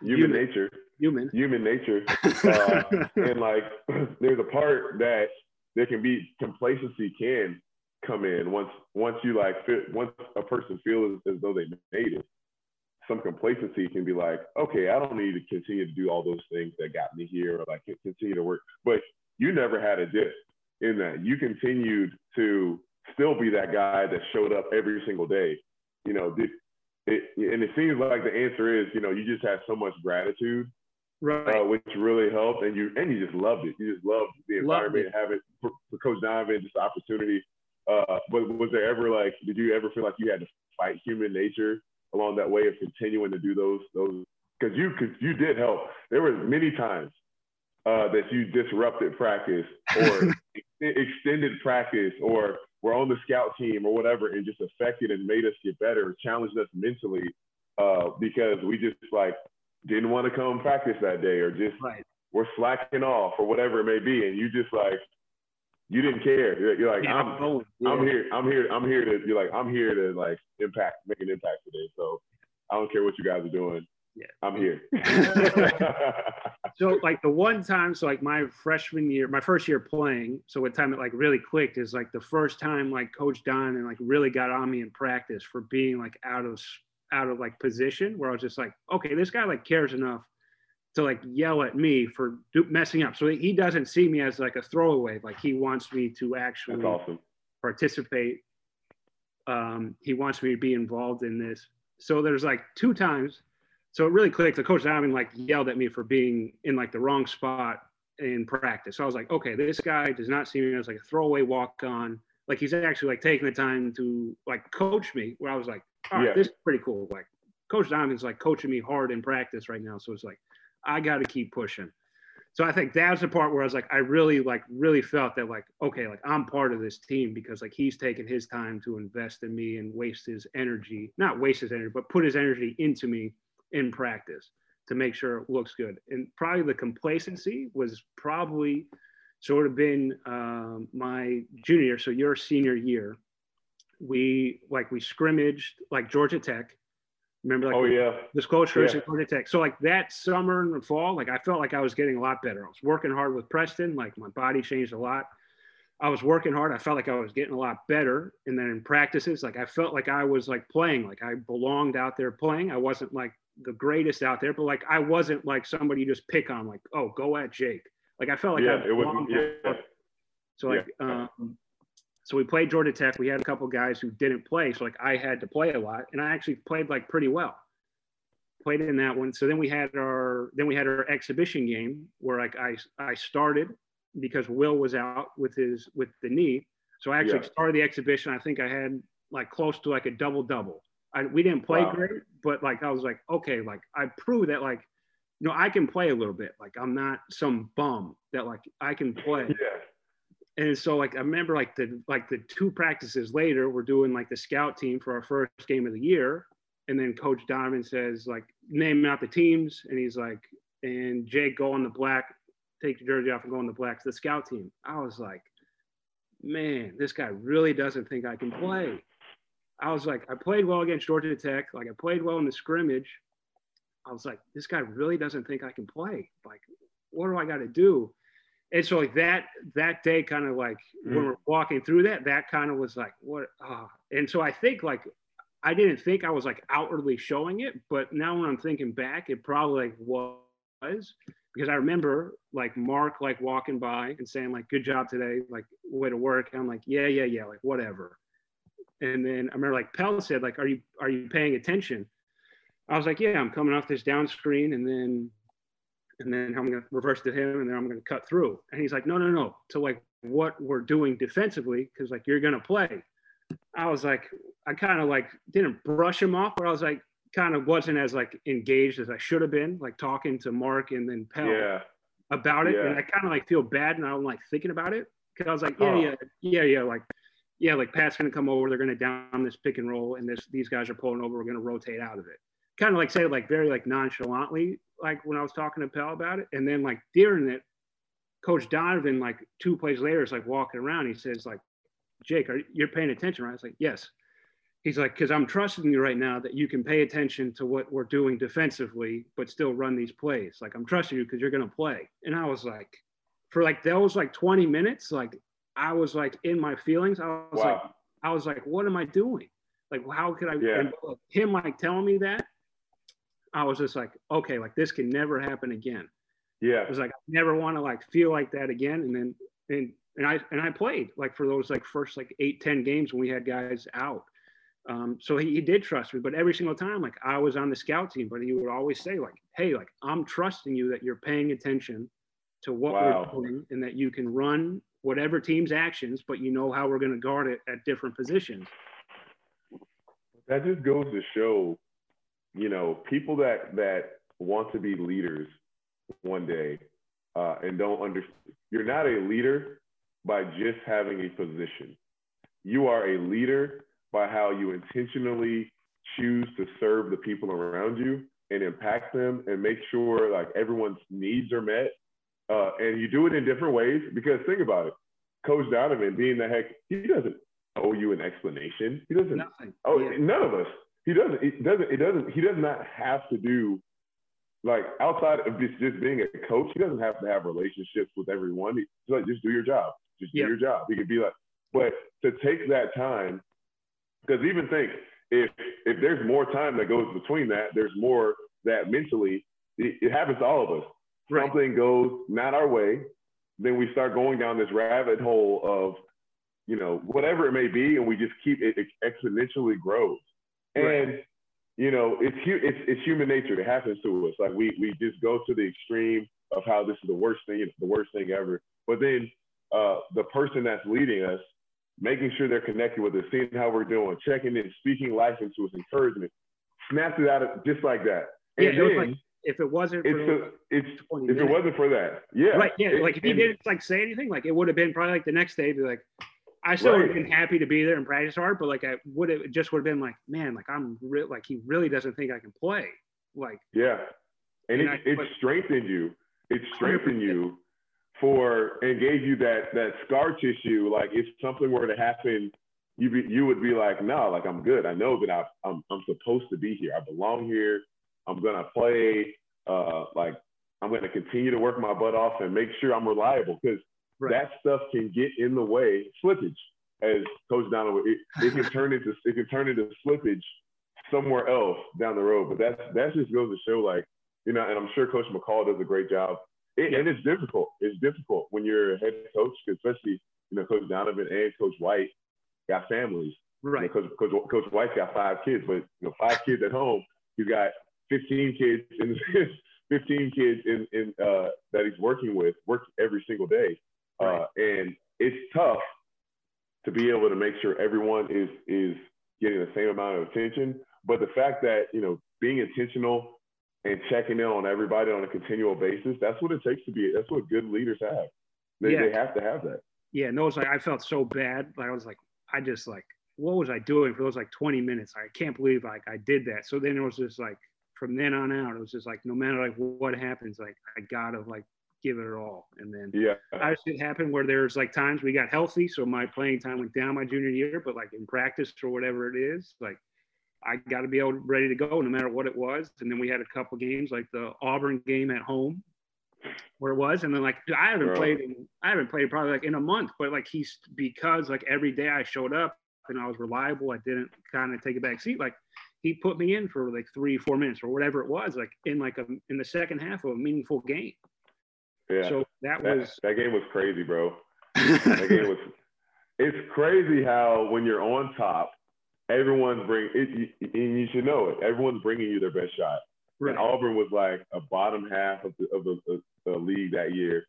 Speaker 1: human, human. nature
Speaker 2: human
Speaker 1: human nature uh, and like there's a part that there can be complacency can come in once once you like fit once a person feels as, as though they made it some complacency can be like okay i don't need to continue to do all those things that got me here or like continue to work but you never had a dip in that you continued to still be that guy that showed up every single day you know did it, and it seems like the answer is you know you just had so much gratitude
Speaker 2: right. Uh,
Speaker 1: which really helped. And you and you just loved it. You just loved the environment, loved having for, for, Coach Donovan just the opportunity. Uh, but was there ever like, did you ever feel like you had to fight human nature along that way of continuing to do those those? Because you could, you did help. There were many times uh, that you disrupted practice or extended practice or were on the scout team or whatever and just affected and made us get better, challenged us mentally uh, because we just like didn't want to come practice that day or just right. we're slacking off or whatever it may be. And you just like, you didn't care. You're, you're like, yeah, I'm, yeah. I'm here, I'm here, I'm here to, you're like, I'm here to like impact, make an impact today. So I don't care what you guys are doing.
Speaker 2: Yeah.
Speaker 1: I'm here.
Speaker 2: so like the one time, so like my freshman year, my first year playing, so what time it like really clicked is like the first time like Coach Donovan like really got on me in practice for being like out of out of like position where I was just like, okay, this guy like cares enough to like yell at me for do- messing up. So he doesn't see me as like a throwaway. Like he wants me to actually
Speaker 1: awesome.
Speaker 2: participate. Um, he wants me to be involved in this. So there's like two times. So it really clicked. The coach Donovan like yelled at me for being in like the wrong spot in practice. So I was like, okay, this guy does not see me as like a throwaway walk on. Like he's actually like taking the time to like coach me. Where I was like, all right, yeah. this is pretty cool. Like Coach Donovan's like coaching me hard in practice right now. So it's like, I got to keep pushing. So I think that's the part where I was like, I really like really felt that like, okay, like I'm part of this team because like he's taking his time to invest in me and waste his energy, not waste his energy, but put his energy into me in practice to make sure it looks good. And probably the complacency was probably sort of been um, my junior year. So your senior year, we like we scrimmaged like Georgia Tech Remember, like,
Speaker 1: oh yeah,
Speaker 2: this coach yeah. Georgia Tech. So like that summer and fall, like I felt like I was getting a lot better. I was working hard with Preston. Like my body changed a lot. I was working hard. I felt like I was getting a lot better. And then in practices, like I felt like I was like playing, like I belonged out there playing. I wasn't like the greatest out there, but like I wasn't like somebody you just pick on, like, oh, go at Jake. Like I felt like
Speaker 1: yeah,
Speaker 2: I
Speaker 1: it was yeah.
Speaker 2: So like yeah. um, so we played Georgia Tech. We had a couple guys who didn't play, so like I had to play a lot, and I actually played like pretty well. Played in that one. So then we had our then we had our exhibition game where like I I started because Will was out with his with the knee. So I actually yeah. started the exhibition. I think I had like close to like a double double. I, we didn't play wow. great, but like I was like, okay, like I proved that like, you know, I can play a little bit. Like I'm not some bum that like I can play.
Speaker 1: Yeah
Speaker 2: and so like I remember like the like the two practices later, we're doing like the scout team for our first game of the year, and then Coach Donovan says like name out the teams, and he's like, and Jake go on the black, take your jersey off and go on the black to the scout team. I was like, man, this guy really doesn't think I can play. I was like, I played well against Georgia Tech, like I played well in the scrimmage. I was like, this guy really doesn't think I can play. Like, what do I got to do? And so like that that day kind of like mm. when we're walking through that that kind of was like what uh, and so i think like i didn't think i was like outwardly showing it but now when i'm thinking back it probably like was because i remember like mark like walking by and saying like good job today like way to work. And i'm like yeah yeah yeah like whatever. And then i remember like pell said like are you are you paying attention? I was like yeah i'm coming off this down screen and then and then I'm going to reverse to him, and then I'm going to cut through. And he's like, no, no, no. To like what we're doing defensively, because like you're going to play. I was like, I kind of like didn't brush him off, but I was like, kind of wasn't as like engaged as I should have been, like talking to Mark and then Pell
Speaker 1: yeah.
Speaker 2: about it. Yeah. And I kind of like feel bad and I don't like thinking about it because I was like, yeah, oh. yeah, yeah, yeah, like. Yeah, like Pat's gonna come over. They're gonna down this pick and roll, and this these guys are pulling over. We're gonna rotate out of it. Kind of like say it like very like nonchalantly, like when I was talking to Pell about it, and then like during it, Coach Donovan, like two plays later, is like walking around. He says, like, Jake, are you're paying attention, right? I was like, yes. He's like, because I'm trusting you right now that you can pay attention to what we're doing defensively, but still run these plays. Like I'm trusting you because you're gonna play. And I was like, for like those like 20 minutes, like I was like in my feelings. I was wow. like, I was like, what am I doing? Like, how could I?
Speaker 1: Yeah.
Speaker 2: him like telling me that I was just like, okay, like this can never happen again.
Speaker 1: Yeah.
Speaker 2: It was like I never want to like feel like that again. And then and and I and I played like for those like first like eight, ten games when we had guys out. Um, so he, he did trust me, but every single time, like I was on the scout team, but he would always say, like, hey, like I'm trusting you that you're paying attention to what wow. we're doing and that you can run whatever team's actions, but you know how we're going to guard it at different positions.
Speaker 1: That just goes to show you know, people that that want to be leaders one day uh, and don't understand. You're not a leader by just having a position. You are a leader by how you intentionally choose to serve the people around you and impact them and make sure like everyone's needs are met. Uh, and you do it in different ways because think about it. Coach Donovan being the heck, he doesn't owe you an explanation. He doesn't.
Speaker 2: Nothing.
Speaker 1: Oh, yeah. none of us he doesn't. It doesn't. It doesn't. He does not have to do like outside of just, just being a coach. He doesn't have to have relationships with everyone. He's like, just do your job. Just do your job. He could be like, but to take that time, because even think if if there's more time that goes between that, there's more that mentally it, it happens to all of us. Right. Something goes not our way, then we start going down this rabbit hole of you know whatever it may be, and we just keep it, it exponentially grows. Right. And you know, it's it's it's human nature. It happens to us. Like we we just go to the extreme of how this is the worst thing, the worst thing ever. But then uh, the person that's leading us, making sure they're connected with us, seeing how we're doing, checking in, speaking life into us, encouragement, snaps it out of, just like that.
Speaker 2: And yeah, then, like, if it wasn't
Speaker 1: for a, it's if it wasn't for that, yeah,
Speaker 2: right, yeah. It, like if he didn't like say anything, like it would have been probably like the next day, be like, I still right. would have been happy to be there and practice hard, but like I would have just would have been like, man, like I'm real, like he really doesn't think I can play, like
Speaker 1: yeah, and, and it, I, it but, strengthened you. It strengthened you for and gave you that that scar tissue. Like if something were to happen, you be, you would be like, no, like I'm good. I know that I, I'm I'm supposed to be here. I belong here. I'm gonna play. Uh, like I'm gonna continue to work my butt off and make sure I'm reliable because right. that stuff can get in the way. Slippage, as Coach Donovan, it, it can turn into it can turn into slippage somewhere else down the road. But that's that just goes to show, like you know, and I'm sure Coach McCall does a great job. It, yeah. And it's difficult. It's difficult when you're a head coach, especially you know Coach Donovan and Coach White got families.
Speaker 2: Right.
Speaker 1: You know, Coach, Coach Coach White's got five kids, but you know five kids at home. He's got 15 kids in 15 kids in, in uh, that he's working with, works every single day. Right. Uh, and it's tough to be able to make sure everyone is is getting the same amount of attention. But the fact that you know being intentional and checking in on everybody on a continual basis, that's what it takes to be. That's what good leaders have. They, yeah. they have to have that.
Speaker 2: Yeah, no, it's like I felt so bad. Like I was like, I just like, what was I doing for those like 20 minutes? I can't believe like I did that. So then it was just like from then on out, it was just like no matter like what happens, like I gotta like give it at all. And then
Speaker 1: yeah,
Speaker 2: I it happened where there's like times we got healthy, so my playing time went down my junior year, but like in practice or whatever it is, like I got to be able ready to go no matter what it was. And then we had a couple games like the Auburn game at home where it was. And then like I haven't Bro. played in, I haven't played probably like in a month, but like he's because like every day I showed up and I was reliable, I didn't kind of take a back seat. Like he put me in for like three, four minutes or whatever it was, like in like a in the second half of a meaningful game.
Speaker 1: Yeah.
Speaker 2: So that, that was
Speaker 1: that game was crazy, bro. that game was it's crazy how when you're on top everyone's bringing it, and you should know it. Everyone's bringing you their best shot. Right. And Auburn was like a bottom half of the, of the, of the league that year,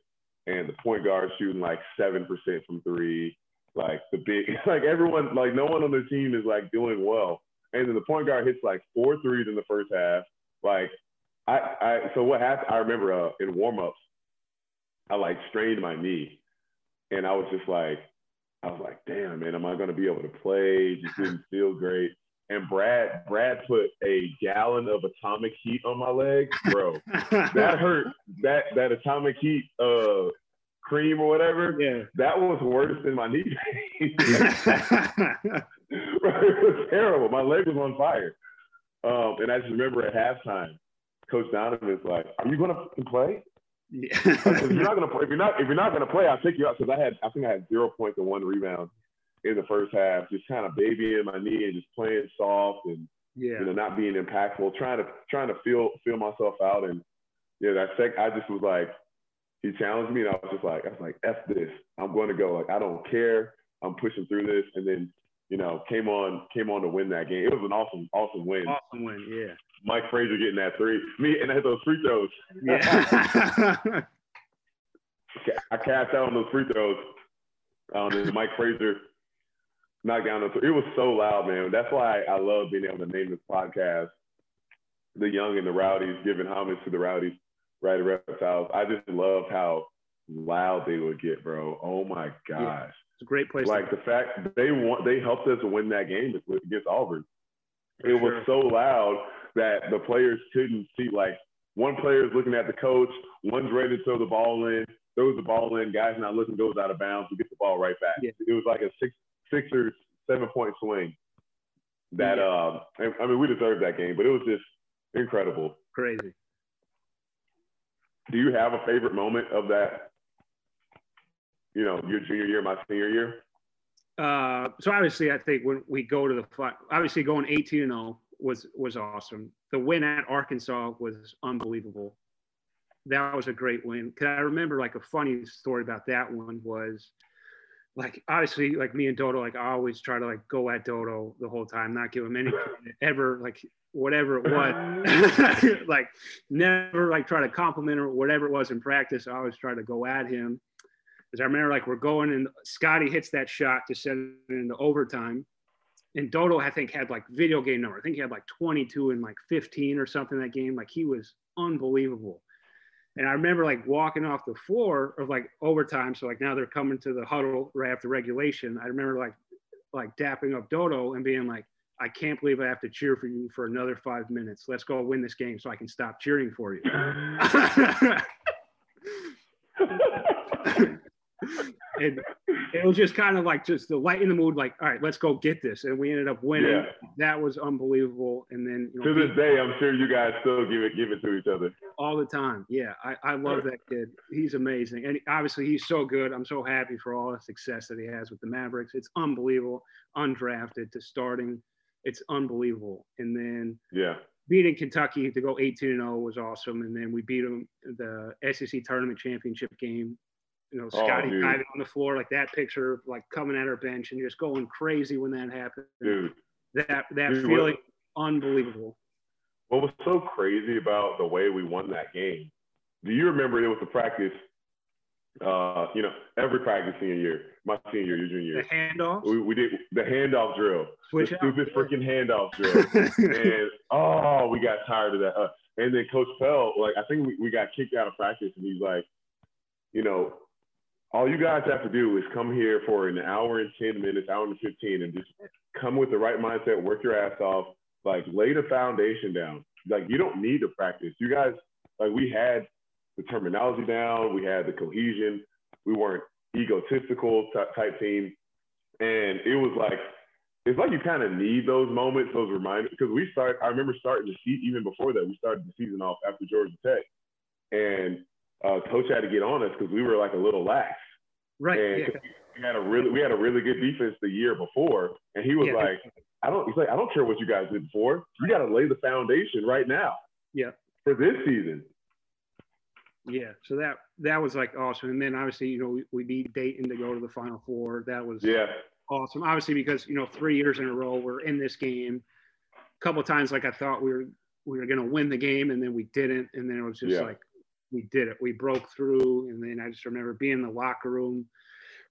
Speaker 1: and the point guard shooting like seven percent from three. Like the big, like everyone, like no one on the team is like doing well. And then the point guard hits like four threes in the first half. Like I, I so what happened? I remember uh, in warmups, I like strained my knee, and I was just like, I was like, damn, man, am I going to be able to play? Just didn't feel great. And Brad, Brad put a gallon of atomic heat on my leg, bro. that hurt. That that atomic heat uh cream or whatever.
Speaker 2: Yeah.
Speaker 1: That was worse than my knee pain. it was terrible. My leg was on fire. Um, and I just remember at halftime, Coach Donovan was like, "Are you going to play?" Yeah. if you're not gonna play, if you're not if you're not gonna play, I'll take you out because I had I think I had zero points and one rebound in the first half, just kind of babying my knee and just playing soft and
Speaker 2: yeah.
Speaker 1: you know not being impactful, trying to trying to feel feel myself out. And yeah, that sec I just was like he challenged me and I was just like I was like f this, I'm going to go. Like I don't care, I'm pushing through this. And then you know came on came on to win that game. It was an awesome awesome win.
Speaker 2: Awesome win, yeah.
Speaker 1: Mike Frazier getting that three. Me and I had those free throws.
Speaker 2: Yeah.
Speaker 1: I cast out on those free throws. Um, and Mike Frazier knocked down the three. It was so loud, man. That's why I love being able to name this podcast The Young and the Rowdies, giving homage to the Rowdies, Rowdy Reptiles. I just love how loud they would get, bro. Oh my gosh. Yeah,
Speaker 2: it's a great place.
Speaker 1: Like the fact they want they helped us win that game against Auburn. For it sure. was so loud that the players couldn't see. Like one player is looking at the coach, one's ready to throw the ball in, throws the ball in, guys not looking, goes out of bounds, we get the ball right back. Yeah. It was like a six, six or seven point swing. that uh, I mean, we deserved that game, but it was just incredible.
Speaker 2: Crazy.
Speaker 1: Do you have a favorite moment of that? You know, your junior year, my senior year.
Speaker 2: Uh, so obviously, I think when we go to the obviously going 18 and 0 was was awesome. The win at Arkansas was unbelievable. That was a great win. Cause I remember like a funny story about that one was like obviously like me and Dodo, like I always try to like go at Dodo the whole time, not give him any ever like whatever it was, like never like try to compliment or whatever it was in practice. I always try to go at him. Because I remember like we're going and Scottie hits that shot to send it into overtime. And Dodo, I think, had like video game number. I think he had like 22 and like 15 or something that game. Like he was unbelievable. And I remember like walking off the floor of like overtime. So like now they're coming to the huddle right after regulation. I remember like like dapping up Dodo and being like, I can't believe I have to cheer for you for another five minutes. Let's go win this game so I can stop cheering for you. and it was just kind of like just the light in the mood, like, all right, let's go get this. And we ended up winning. Yeah. That was unbelievable. And then
Speaker 1: you know, to this day, I'm sure you guys still give it give it to each other.
Speaker 2: All the time. Yeah. I, I love that kid. He's amazing. And obviously he's so good. I'm so happy for all the success that he has with the Mavericks. It's unbelievable. Undrafted to starting. It's unbelievable. And then
Speaker 1: yeah.
Speaker 2: Beating Kentucky to go 18 0 was awesome. And then we beat them the SEC tournament championship game you know, oh, Scottie oh, diving on the floor, like that picture, like coming at our bench and just going crazy when that happened.
Speaker 1: Dude,
Speaker 2: that that dude, feeling, what, unbelievable.
Speaker 1: What was so crazy about the way we won that game? Do you remember it was a practice? Uh, you know, every practice senior year, my senior year, your junior year.
Speaker 2: The handoff.
Speaker 1: We, we did the handoff drill. Switch the stupid freaking handoff drill. and oh, we got tired of that. Uh, and then Coach Pell, like I think we, we got kicked out of practice, and he's like, you know, all you guys have to do is come here for an hour and 10 minutes, hour and 15, and just come with the right mindset, work your ass off, like lay the foundation down. Like you don't need to practice. You guys, like we had the terminology down, we had the cohesion, we weren't egotistical type team. And it was like, it's like you kind of need those moments, those reminders, because we start, I remember starting the season, even before that, we started the season off after Georgia Tech. And uh, coach had to get on us because we were like a little lax.
Speaker 2: Right.
Speaker 1: And
Speaker 2: yeah.
Speaker 1: we had a really we had a really good defense the year before, and he was yeah. like, I don't. He's like, I don't care what you guys did before. You got to lay the foundation right now.
Speaker 2: Yeah.
Speaker 1: For this season.
Speaker 2: Yeah. So that that was like awesome, and then obviously you know we, we beat Dayton to go to the Final Four. That was
Speaker 1: yeah
Speaker 2: awesome. Obviously because you know three years in a row we're in this game. A couple times like I thought we were we were going to win the game, and then we didn't, and then it was just yeah. like we did it. We broke through, and then I just remember being in the locker room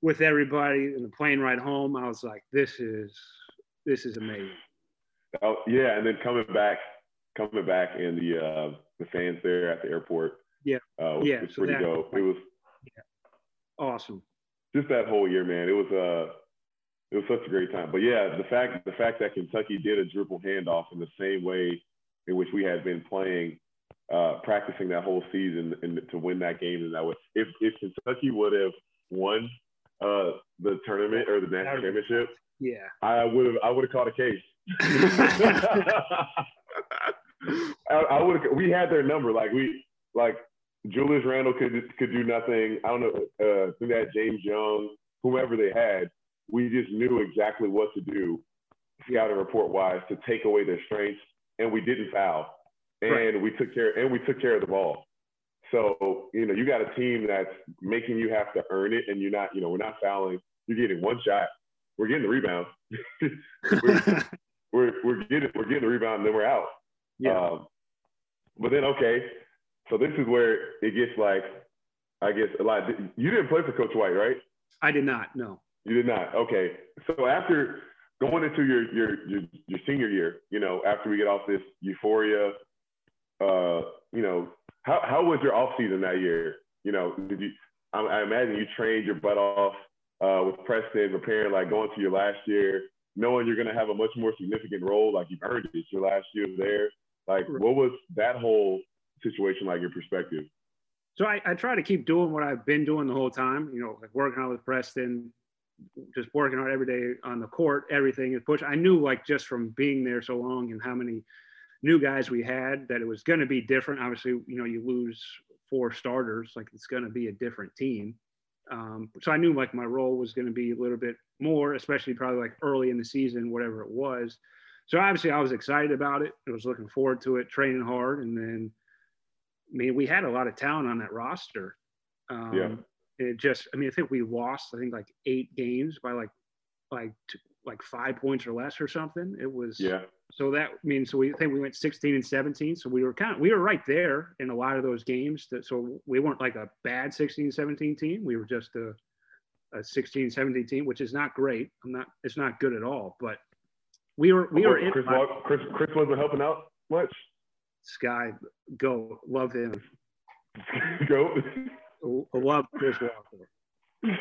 Speaker 2: with everybody and the plane ride home. I was like, "This is this is amazing."
Speaker 1: Oh yeah, and then coming back, coming back, and the uh, the fans there at the airport.
Speaker 2: Yeah,
Speaker 1: uh, was,
Speaker 2: yeah,
Speaker 1: was so pretty dope. It was
Speaker 2: yeah. awesome.
Speaker 1: Just that whole year, man. It was uh it was such a great time. But yeah, the fact the fact that Kentucky did a dribble handoff in the same way in which we had been playing uh, practicing that whole season and to win that game. And that was if, if Kentucky would have won uh, the tournament or the national championship,
Speaker 2: yeah,
Speaker 1: I would have I would have caught a case. I, I would have. We had their number. Like we like Julius Randle could could do nothing. I don't know. Uh, through that James Young, whomever they had, we just knew exactly what to do, scouting report wise, to take away their strengths, and we didn't foul and right. we took care and we took care of the ball. So you know, you got a team that's making you have to earn it, and you're not. You know, we're not fouling. You're getting one shot. We're getting the rebound. we're, we're, we're getting we're getting the rebound, and then we're out.
Speaker 2: Yeah. Um,
Speaker 1: but then okay, so this is where it gets like, I guess a lot. You didn't play for Coach White, right?
Speaker 2: I did not. No.
Speaker 1: You did not. Okay. So after going into your your your, your senior year, you know, after we get off this euphoria uh, you know, how, how was your off season that year? You know, did you, I, I imagine you trained your butt off uh, with Preston, preparing, like going to your last year, knowing you're going to have a much more significant role, like you've earned it It's your last year there. Like, what was that whole situation like, your perspective?
Speaker 2: So I, I try to keep doing what I've been doing the whole time, you know, like working out with Preston, just working hard every day on the court, everything is push. I knew like just from being there so long and how many new guys we had that it was going to be different. Obviously, you know, you lose four starters, like it's going to be a different team. Um, so I knew like my role was going to be a little bit more, especially probably like early in the season, whatever it was. So obviously I was excited about it. I was looking forward to it, training hard, and then I mean we had a lot of talent on that roster. Um,
Speaker 1: yeah.
Speaker 2: It just, I mean, I think we lost, I think like eight games by like, like, like five points or less or something. It was,
Speaker 1: yeah.
Speaker 2: So that means, so we think we went 16 and 17. So we were kind of, we were right there in a lot of those games. That, so we weren't like a bad 16, 17 team. We were just a, a 16, 17 team, which is not great. I'm not, it's not good at all, but we were, we were
Speaker 1: Chris, in, Chris, Chris wasn't helping out much.
Speaker 2: Sky, go, love him.
Speaker 1: go.
Speaker 2: Love Chris Walker.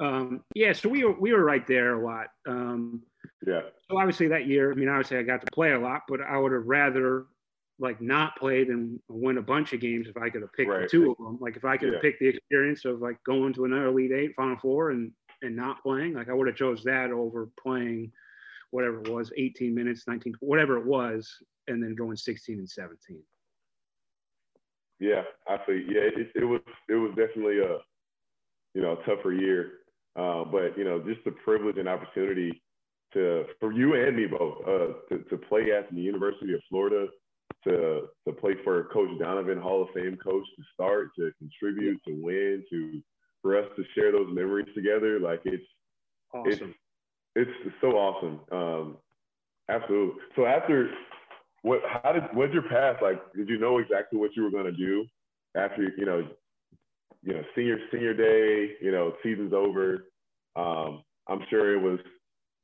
Speaker 2: Um, yeah, so we were we were right there a lot. Um,
Speaker 1: yeah.
Speaker 2: So obviously that year, I mean, obviously I got to play a lot, but I would have rather like not play than win a bunch of games if I could have picked right. two of them. Like if I could have yeah. picked the experience of like going to another Elite Eight, Final Four, and and not playing, like I would have chose that over playing whatever it was, 18 minutes, 19, whatever it was, and then going 16 and 17.
Speaker 1: Yeah, I think yeah, it, it was it was definitely a you know tougher year, uh, but you know just the privilege and opportunity to for you and me both uh, to to play at the University of Florida, to to play for Coach Donovan, Hall of Fame coach, to start, to contribute, to win, to for us to share those memories together. Like it's
Speaker 2: awesome.
Speaker 1: it's it's so awesome. Um, absolutely. So after what how did what's your path like did you know exactly what you were going to do after you know you know senior senior day you know season's over. Um i'm sure it was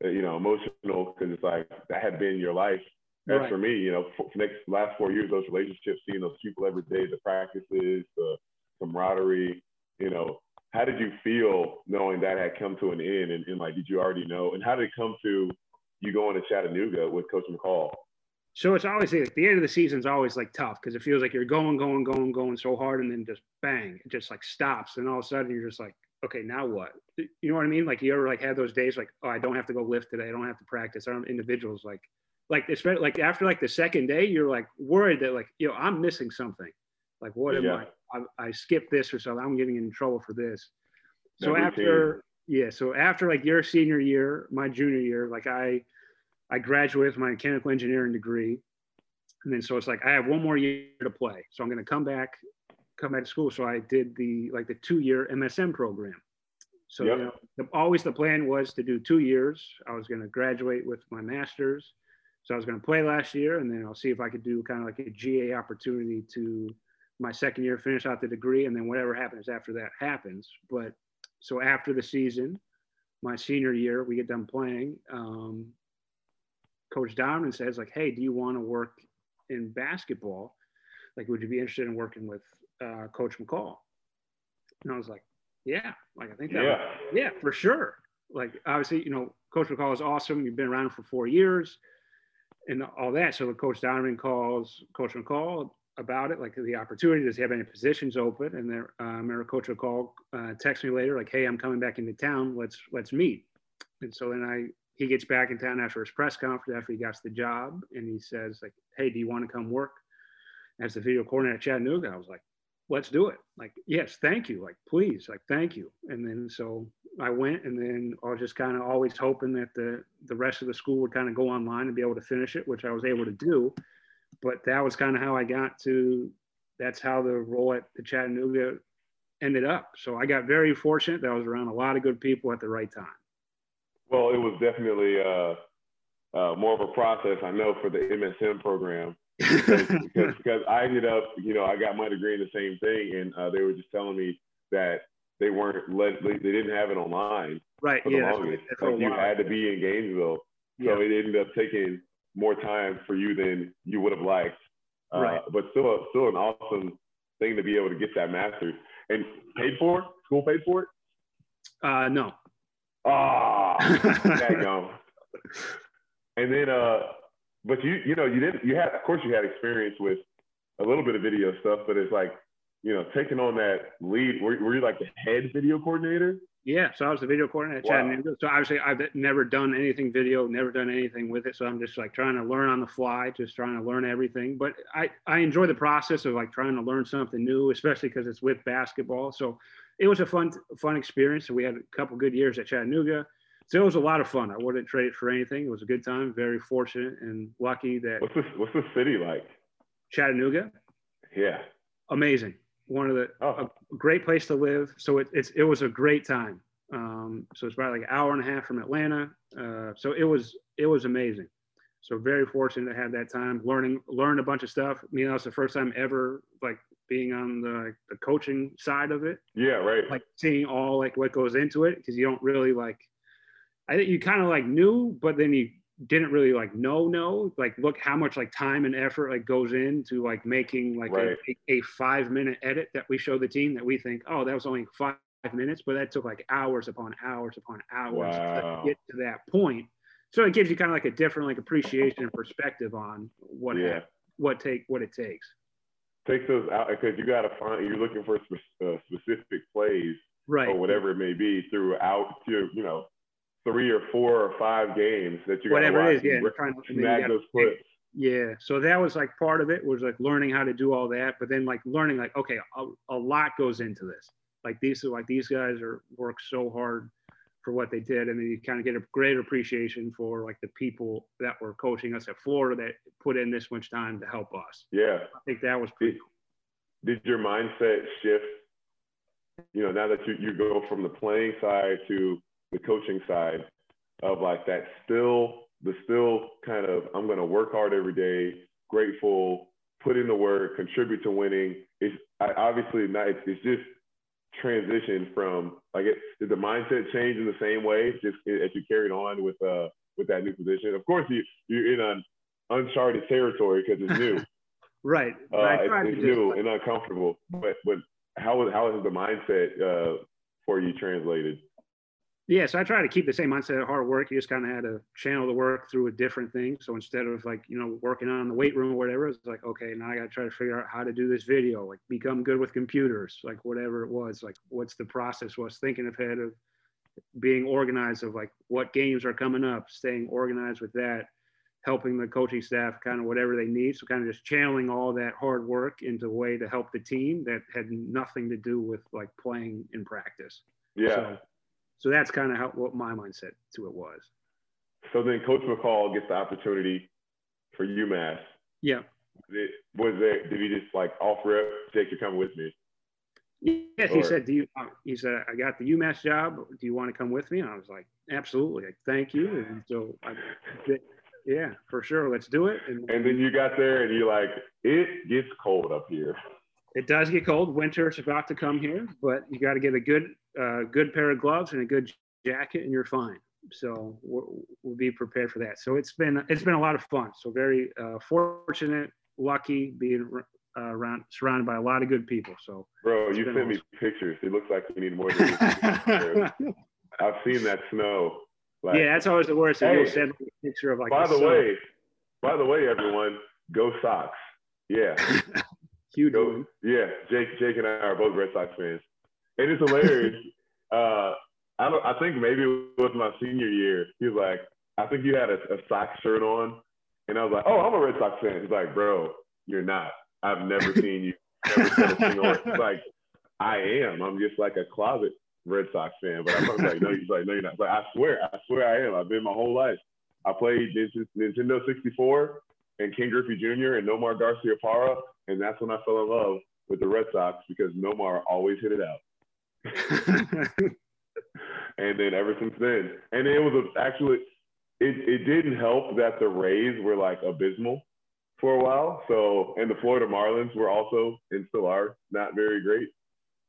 Speaker 1: uh, you know emotional because it's like that had been your life. As right. for me you know for next last four years those relationships seeing those people every day the practices the camaraderie you know how did you feel knowing that had come to an end? And, and like did you already know? And how did it come to you going to chattanooga with coach mccall
Speaker 2: so it's always like the end of the season is always like tough because it feels like you're going, going, going, going so hard, and then just bang, it just like stops, and all of a sudden you're just like, okay, now what? You know what I mean? Like you ever like had those days like, oh, I don't have to go lift today, I don't have to practice. I don't individuals like, like especially like after like the second day, you're like worried that like, you know, I'm missing something. Like what yeah. am I? I? I skipped this or something. I'm getting in trouble for this. So after, yeah, so after like your senior year, my junior year, like I I graduated with my mechanical engineering degree. And then so it's like I have one more year to play. So I'm going to come back, come back to school. So I did the like the two year MSM program. So yep. you know, the, always the plan was to do two years. I was going to graduate with my master's. So I was going to play last year, and then I'll see if I could do kind of like a GA opportunity to my second year, finish out the degree, and then whatever happens after that happens. But so after the season, my senior year, we get done playing. Um, Coach Donovan says, like, hey, do you want to work in basketball? Like, would you be interested in working with uh, Coach McCall? And I was like, yeah, like I think that, yeah, would, yeah, for sure. Like, obviously, you know, Coach McCall is awesome. You've been around for four years and all that. So Coach Donovan calls Coach McCall about it, like the opportunity. Does he have any positions open? And there, uh, I remember Coach McCall uh, text me later, like, "Hey, I'm coming back into town. Let's let's meet." And so then I he gets back in town after his press conference after he got the job and he says like hey do you want to come work as the video coordinator at chattanooga? I was like let's do it. Like yes thank you. Like please like thank you. And then so i went and then i was just kind of always hoping that the the rest of the school would kind of go online and be able to finish it which i was able to do. But that was kind of how i got to that's how the role at the chattanooga ended up. So i got very fortunate that i was around a lot of good people at the right time
Speaker 1: well, it was definitely uh, uh, more of a process, I know, for the MSM program. because, because, I ended up, you know, I got my degree in the same thing, and uh, they were just telling me that they weren't let, they didn't have it online.
Speaker 2: Right.
Speaker 1: For yeah. The longest. Like you had to be in Gainesville, yeah. so it ended up taking more time for you than you would have liked. Uh, right. But still, still an awesome thing to be able to get that master's and paid for. School paid for it.
Speaker 2: Uh, no,
Speaker 1: Oh, that. And then, uh, but you, you know, you didn't, you had, of course, you had experience with a little bit of video stuff, but it's like, you know, taking on that lead, were, were you like the head video coordinator?
Speaker 2: Yeah, so I was the video coordinator at wow. Chattanooga. So obviously, I've never done anything video, never done anything with it. So I'm just like trying to learn on the fly, just trying to learn everything. But I I enjoy the process of like trying to learn something new, especially because it's with basketball. So it was a fun fun experience. So we had a couple good years at Chattanooga. So it was a lot of fun. I wouldn't trade it for anything. It was a good time. Very fortunate and lucky that.
Speaker 1: What's the What's the city like?
Speaker 2: Chattanooga.
Speaker 1: Yeah.
Speaker 2: Amazing one of the oh. a great place to live. So it, it's it was a great time. Um, so it's about like an hour and a half from Atlanta. Uh, so it was it was amazing. So very fortunate to have that time learning learned a bunch of stuff. I mean, that was the first time ever like being on the the coaching side of it.
Speaker 1: Yeah, right.
Speaker 2: Like seeing all like what goes into it because you don't really like. I think you kind of like knew, but then you didn't really like know no like look how much like time and effort like goes into like making like right. a, a, five minute edit that we show the team that we think oh that was only five minutes but that took like hours upon hours upon hours wow. to get to that point so it gives you kind of like a different like appreciation and perspective on what yeah. what take what it takes
Speaker 1: take those out because you got to find you're looking for spe- uh, specific plays
Speaker 2: right
Speaker 1: or whatever it may be throughout your you know three or four or five games that you
Speaker 2: whatever it is, yeah, trying
Speaker 1: to snag those clips.
Speaker 2: Yeah, so that was like part of it was like learning how to do all that, but then like learning like okay, a, a lot goes into this. Like these are like these guys are work so hard for what they did, and then you kind of get a greater appreciation for like the people that were coaching us at Florida that put in this much time to help us.
Speaker 1: Yeah,
Speaker 2: I think that was pretty
Speaker 1: did,
Speaker 2: cool.
Speaker 1: Did your mindset shift? You know, now that you you go from the playing side to the coaching side of like that still the still kind of I'm going to work hard every day, grateful, put in the work, contribute to winning. It's I, obviously not. It's, it's just transition from like it, did the mindset change in the same way just as you carried on with uh with that new position. Of course, you you're in an uncharted territory because it's new.
Speaker 2: right.
Speaker 1: Uh, it's, it's new and uncomfortable. But but how how has the mindset uh, for you translated?
Speaker 2: Yeah, so I try to keep the same mindset of hard work. You just kind of had to channel the work through a different thing. So instead of like, you know, working on the weight room or whatever, it's like, okay, now I got to try to figure out how to do this video, like become good with computers, like whatever it was, like what's the process was thinking ahead of being organized of like what games are coming up, staying organized with that, helping the coaching staff kind of whatever they need. So kind of just channeling all that hard work into a way to help the team that had nothing to do with like playing in practice.
Speaker 1: Yeah. So,
Speaker 2: so that's kind of how what my mindset to it was.
Speaker 1: So then Coach McCall gets the opportunity for UMass.
Speaker 2: Yeah.
Speaker 1: It, was there? Did he just like offer up, Jake, you're coming with me?
Speaker 2: Yes, he said, "Do you?" Uh, he said, "I got the UMass job. Do you want to come with me?" And I was like, "Absolutely, like, thank you." And so, I, yeah, for sure, let's do it.
Speaker 1: And, and then you got there, and you're like, "It gets cold up here."
Speaker 2: It does get cold. Winter is about to come here, but you got to get a good a good pair of gloves and a good jacket, and you're fine. So we'll, be prepared for that. So it's been it's been a lot of fun. So very uh, fortunate, lucky, being uh, around surrounded by a lot of good people. So
Speaker 1: bro, you sent awesome. me pictures. It looks like you need more than I've seen that snow.
Speaker 2: Like, yeah, that's always the worst. Hey, you'll send a picture of like.
Speaker 1: By the, the way, by the way, everyone, go Sox. Yeah.
Speaker 2: Huge.
Speaker 1: Go, yeah, Jake, Jake, and I are both Red Sox fans and it's hilarious. uh, I don't. I think maybe it was my senior year. He was like, I think you had a, a Sox shirt on, and I was like, oh, I'm a Red Sox fan. He's like, bro, you're not. I've never seen you. Never a like, I am. I'm just like a closet Red Sox fan. But I'm like, no, he's like, no, you're not. But I swear, I swear I am. I've been my whole life. I played Nintendo 64 and Ken Griffey Jr. and Nomar Garciaparra, and that's when I fell in love with the Red Sox because Nomar always hit it out. and then ever since then, and it was a, actually, it, it didn't help that the Rays were like abysmal for a while. So, and the Florida Marlins were also and still are not very great.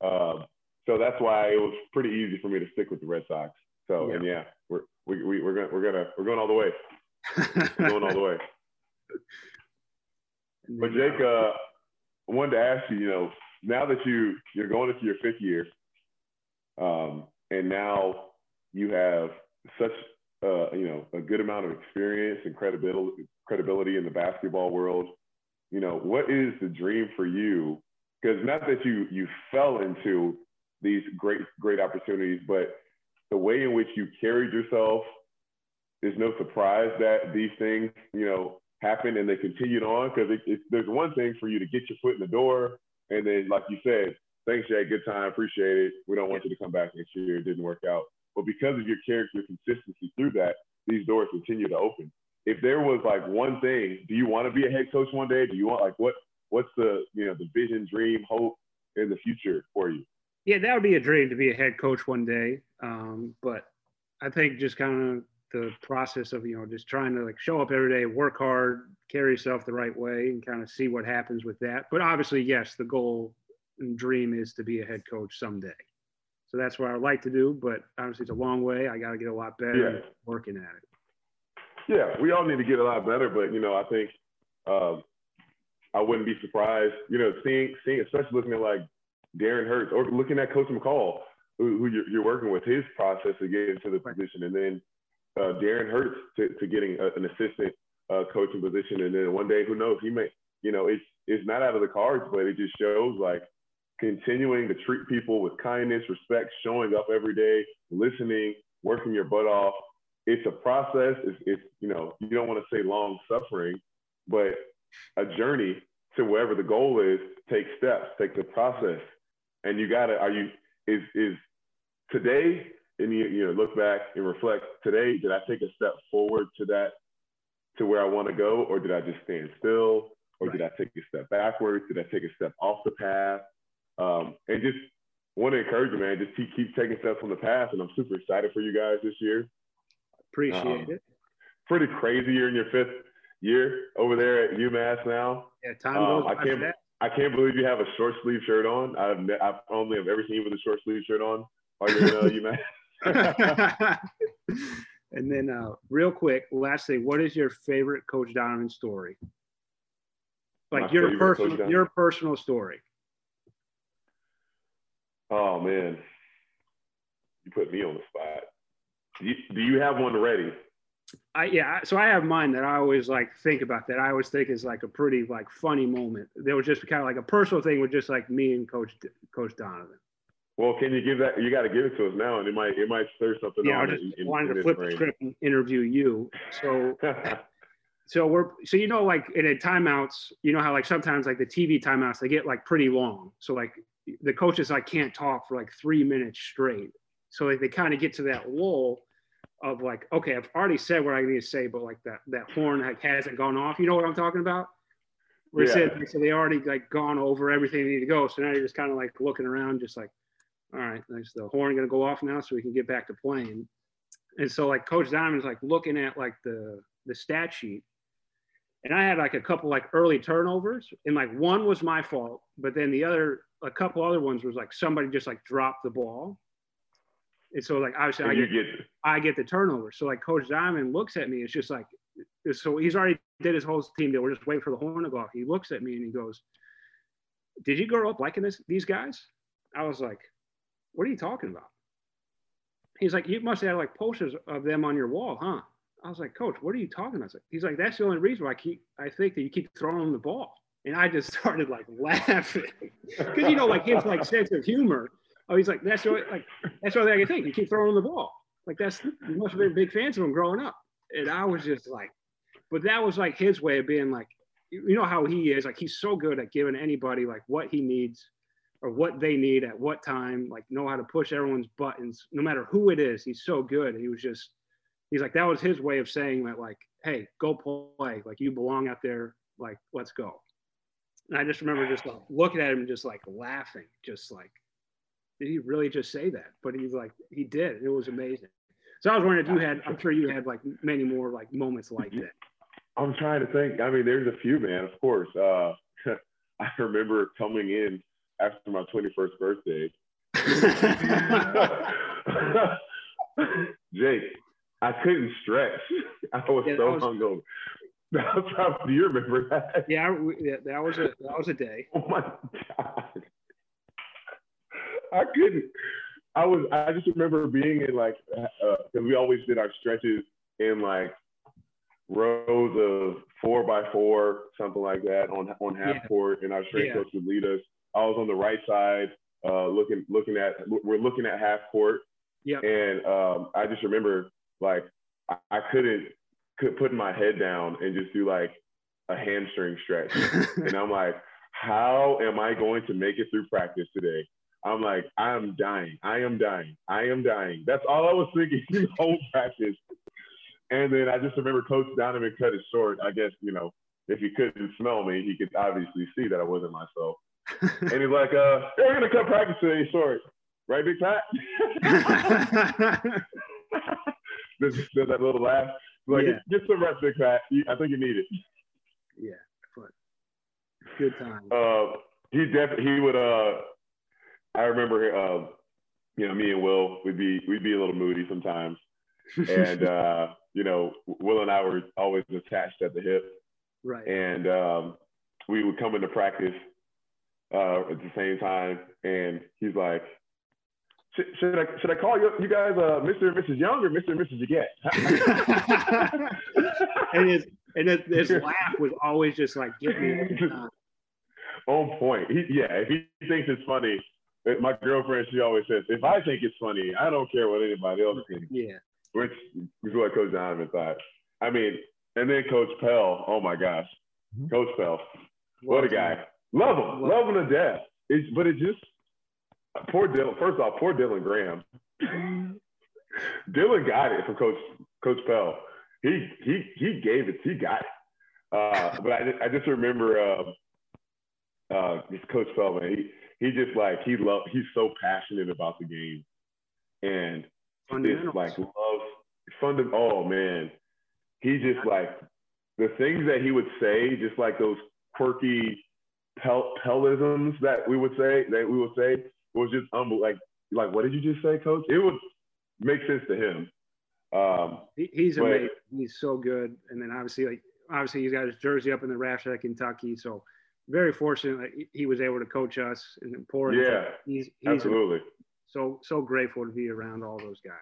Speaker 1: Um, so that's why it was pretty easy for me to stick with the Red Sox. So, yeah. and yeah, we're we, we, we're gonna we're gonna we're going all the way. we're going all the way. But Jake, uh, I wanted to ask you, you know, now that you you're going into your fifth year, um, and now you have such uh, you know a good amount of experience and credibility credibility in the basketball world. You know, what is the dream for you? Because not that you you fell into these great great opportunities, but the way in which you carried yourself. is no surprise that these things, you know, happen and they continued on because there's one thing for you to get your foot in the door and then, like you said, thanks, Jay, good time, appreciate it. We don't want you to come back next year. It didn't work out. But because of your character consistency through that, these doors continue to open. If there was like one thing, do you want to be a head coach one day? Do you want like what what's the you know the vision, dream, hope in the future for you?
Speaker 2: Yeah, that would be a dream to be a head coach one day. Um, but I think just kind of the process of you know just trying to like show up every day, work hard, carry yourself the right way, and kind of see what happens with that. But obviously, yes, the goal dream is to be a head coach someday. So that's what I would like to do. But obviously, it's a long way. I got to get a lot better yeah. working at it.
Speaker 1: Yeah, we all need to get a lot better. But you know, I think um, I wouldn't be surprised. You know, seeing seeing especially looking at like Darren Hertz or looking at Coach McCall, who, who you're, you're, working with, his process to get into the position, and then uh, Darren Hertz to, to getting a, an assistant uh, coaching position, and then one day, who knows, he may, you know, it's it's not out of the cards, but it just shows like continuing to treat people with kindness, respect, showing up every day, listening, working your butt off. It's a process. It's, it's you know, you don't want to say long suffering, but a journey to wherever the goal is. Take steps. Take the process, and you gotta. Are you is is today and you, you know look back and reflect today did i take a step forward to that to where i want to go or did i just stand still or right. did i take a step backwards did i take a step off the path um, and just want to encourage you man just keep, keep taking steps on the path and i'm super excited for you guys this year
Speaker 2: appreciate um, it
Speaker 1: pretty crazy year in your fifth year over there at umass now
Speaker 2: yeah time goes um,
Speaker 1: i can't I can't believe you have a short sleeve shirt on. I've, I've only have ever seen you with a short sleeve shirt on while you're in uh, UMass.
Speaker 2: and then, uh, real quick, lastly, what is your favorite Coach Donovan story? Like My your personal, your personal story.
Speaker 1: Oh man, you put me on the spot. Do you, do you have one ready?
Speaker 2: I yeah, so I have mine that I always like think about that I always think is like a pretty like funny moment. There was just kind of like a personal thing with just like me and Coach Coach Donovan.
Speaker 1: Well, can you give that? You got to give it to us now, and it might it might stir something.
Speaker 2: Yeah, I just in, wanted in to flip the script and interview you. So, so we're so you know like in a timeouts, you know how like sometimes like the TV timeouts they get like pretty long. So like the coaches like can't talk for like three minutes straight. So like they kind of get to that lull of like, okay, I've already said what I need to say, but like that that horn like hasn't gone off. You know what I'm talking about? Where yeah. said so they already like gone over everything they need to go. So now you're just kind of like looking around, just like all right, is the horn going to go off now so we can get back to playing? And so like Coach Donovan's like looking at like the the stat sheet, and I had like a couple like early turnovers, and like one was my fault, but then the other a couple other ones was like somebody just like dropped the ball. And so like obviously I get, get I get the turnover. So like Coach Donovan looks at me, it's just like so he's already did his whole team deal. We're just waiting for the horn to go off. He looks at me and he goes, Did you grow up liking this these guys? I was like, what are you talking about? He's like, you must have like posters of them on your wall, huh? I was like, Coach, what are you talking about? He's like, that's the only reason why I keep I think that you keep throwing the ball. And I just started like laughing. Because you know, like his like sense of humor. Oh, he's like, that's the only, like that's the only thing I can think. You keep throwing the ball. Like that's you must have been big fans of him growing up. And I was just like, but that was like his way of being like, you know how he is. Like he's so good at giving anybody like what he needs or what they need at what time, like know how to push everyone's buttons, no matter who it is. He's so good. He was just, he's like, that was his way of saying that, like, hey, go play. Like, you belong out there. Like, let's go. And I just remember just like looking at him and just like laughing, just like, did he really just say that? But he's like, he did. It was amazing. So I was wondering if you had, I'm sure you had like many more like moments like that.
Speaker 1: I'm trying to think. I mean, there's a few, man, of course. Uh, I remember coming in after my 21st birthday. Jake, I couldn't stretch. I was yeah, so was, hungover. Was how, do you remember that?
Speaker 2: Yeah, yeah, that was a that was a day.
Speaker 1: Oh my god, I couldn't. I was. I just remember being in like because uh, we always did our stretches in like rows of four by four, something like that on on half yeah. court, and our strength yeah. coach would lead us I was on the right side, uh, looking looking at we're looking at half court,
Speaker 2: Yeah.
Speaker 1: And um, I just remember like I, I couldn't could put my head down and just do like a hamstring stretch. and I'm like, how am I going to make it through practice today? I'm like, I am dying. I am dying. I am dying. That's all I was thinking the whole practice. And then I just remember Coach Donovan cut it short. I guess, you know, if he couldn't smell me, he could obviously see that I wasn't myself. and he's like, uh, we're gonna cut practice today short. Right, Big Pat? there's, there's that little laugh. Like, yeah. get, some rest, Big Pat. I think you need it.
Speaker 2: Yeah, but good time.
Speaker 1: Uh, he definitely he would. Uh, I remember, uh, you know, me and Will we'd be we'd be a little moody sometimes, and uh, you know, Will and I were always attached at the hip,
Speaker 2: right?
Speaker 1: And um, we would come into practice uh, at the same time, and he's like, should, should I should I call you, you guys uh, Mr. and Mrs. Young or Mr. and Mrs. Yeguete?
Speaker 2: and his and his, his laugh was always just like get me
Speaker 1: on point. He, yeah, if he thinks it's funny, my girlfriend she always says, if I think it's funny, I don't care what anybody else thinks.
Speaker 2: Yeah,
Speaker 1: which is what Coach Donovan thought. I mean, and then Coach Pell. Oh my gosh, mm-hmm. Coach Pell, what a guy. Love him, love, love him to death. It's, but it just poor Dylan. First off, poor Dylan Graham. Dylan got it from Coach Coach Pell. He he he gave it. He got it. Uh, but I, I just remember uh, uh, this Coach Pell man. He he just like he love. He's so passionate about the game, and it's like loves fundam. Oh man, he just like the things that he would say, just like those quirky Pell, Pellisms that we would say that we would say was just humble. Like, like, what did you just say, Coach? It would make sense to him. Um,
Speaker 2: he, he's but, amazing. He's so good. And then obviously, like, obviously, he's got his jersey up in the raft at Kentucky. So very fortunate that he was able to coach us and pour.
Speaker 1: Yeah, he's, he's absolutely.
Speaker 2: So so grateful to be around all those guys.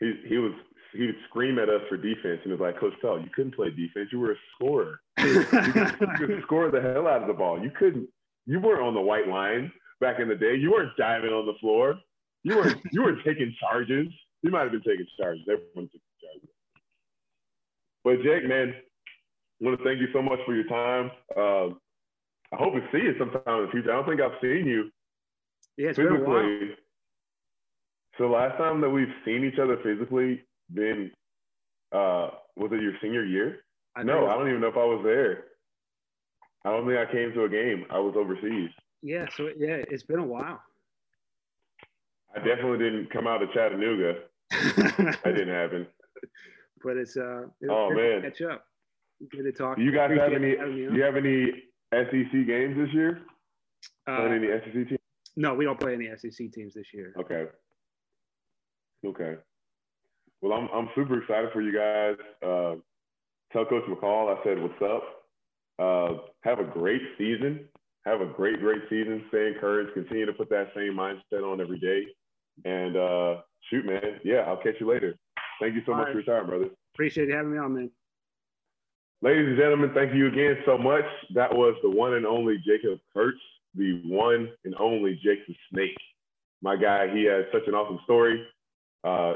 Speaker 1: He he was he would scream at us for defense and was like, Coach Pell, you couldn't play defense. You were a scorer. you, could, you could score the hell out of the ball. You couldn't. You weren't on the white line back in the day. You weren't diving on the floor. You weren't you weren't taking charges. You might have been taking charges. Everyone took charges. But Jake, man, I want to thank you so much for your time. Uh, I hope to see you sometime in the future. I don't think I've seen you
Speaker 2: yeah, it's physically. Been a while.
Speaker 1: So last time that we've seen each other physically been uh was it your senior year? I no, I don't even know if I was there. I don't think I came to a game. I was overseas.
Speaker 2: Yeah, so yeah, it's been a while.
Speaker 1: I definitely didn't come out of Chattanooga. that didn't happen.
Speaker 2: But it's uh
Speaker 1: oh man,
Speaker 2: catch up. Good to talk.
Speaker 1: You guys have any? Do you have any SEC games this year? Uh, any SEC teams?
Speaker 2: No, we don't play any SEC teams this year.
Speaker 1: Okay. Okay. Well, I'm I'm super excited for you guys. Uh, tell Coach McCall I said what's up. Uh, have a great season have a great, great season. Stay encouraged. Continue to put that same mindset on every day. And uh, shoot, man. Yeah, I'll catch you later. Thank you so All much right. for your time, brother.
Speaker 2: Appreciate you having me on, man.
Speaker 1: Ladies and gentlemen, thank you again so much. That was the one and only Jacob Kurtz, the one and only Jake the Snake. My guy, he has such an awesome story. Uh,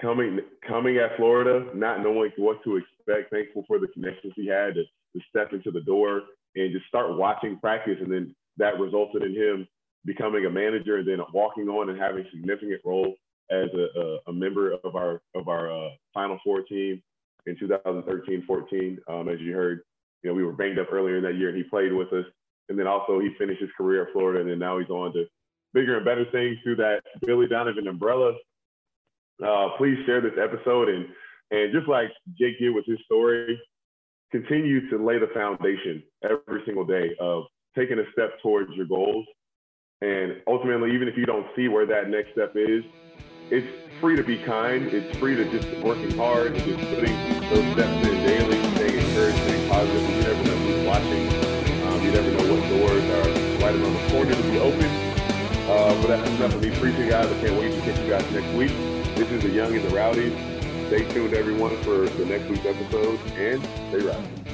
Speaker 1: coming coming at Florida, not knowing what to expect, thankful for the connections he had to, to step into the door and just start watching practice. And then that resulted in him becoming a manager and then walking on and having a significant role as a, a, a member of our of our uh, Final Four team in 2013-14. Um, as you heard, you know, we were banged up earlier in that year and he played with us. And then also he finished his career at Florida and then now he's on to bigger and better things through that Billy Donovan umbrella. Uh, please share this episode and and just like Jake did with his story, continue to lay the foundation every single day of taking a step towards your goals. And ultimately, even if you don't see where that next step is, it's free to be kind. It's free to just working hard and just putting those steps in daily, staying encouraged, staying positive. You never know who's watching. Um, you never know what doors are right around the corner to be open. Uh, but that's enough of me preaching, guys. I can't wait to catch you guys next week. This is the Young and the Rowdies. Stay tuned, everyone, for the next week's episode, and stay rowdy.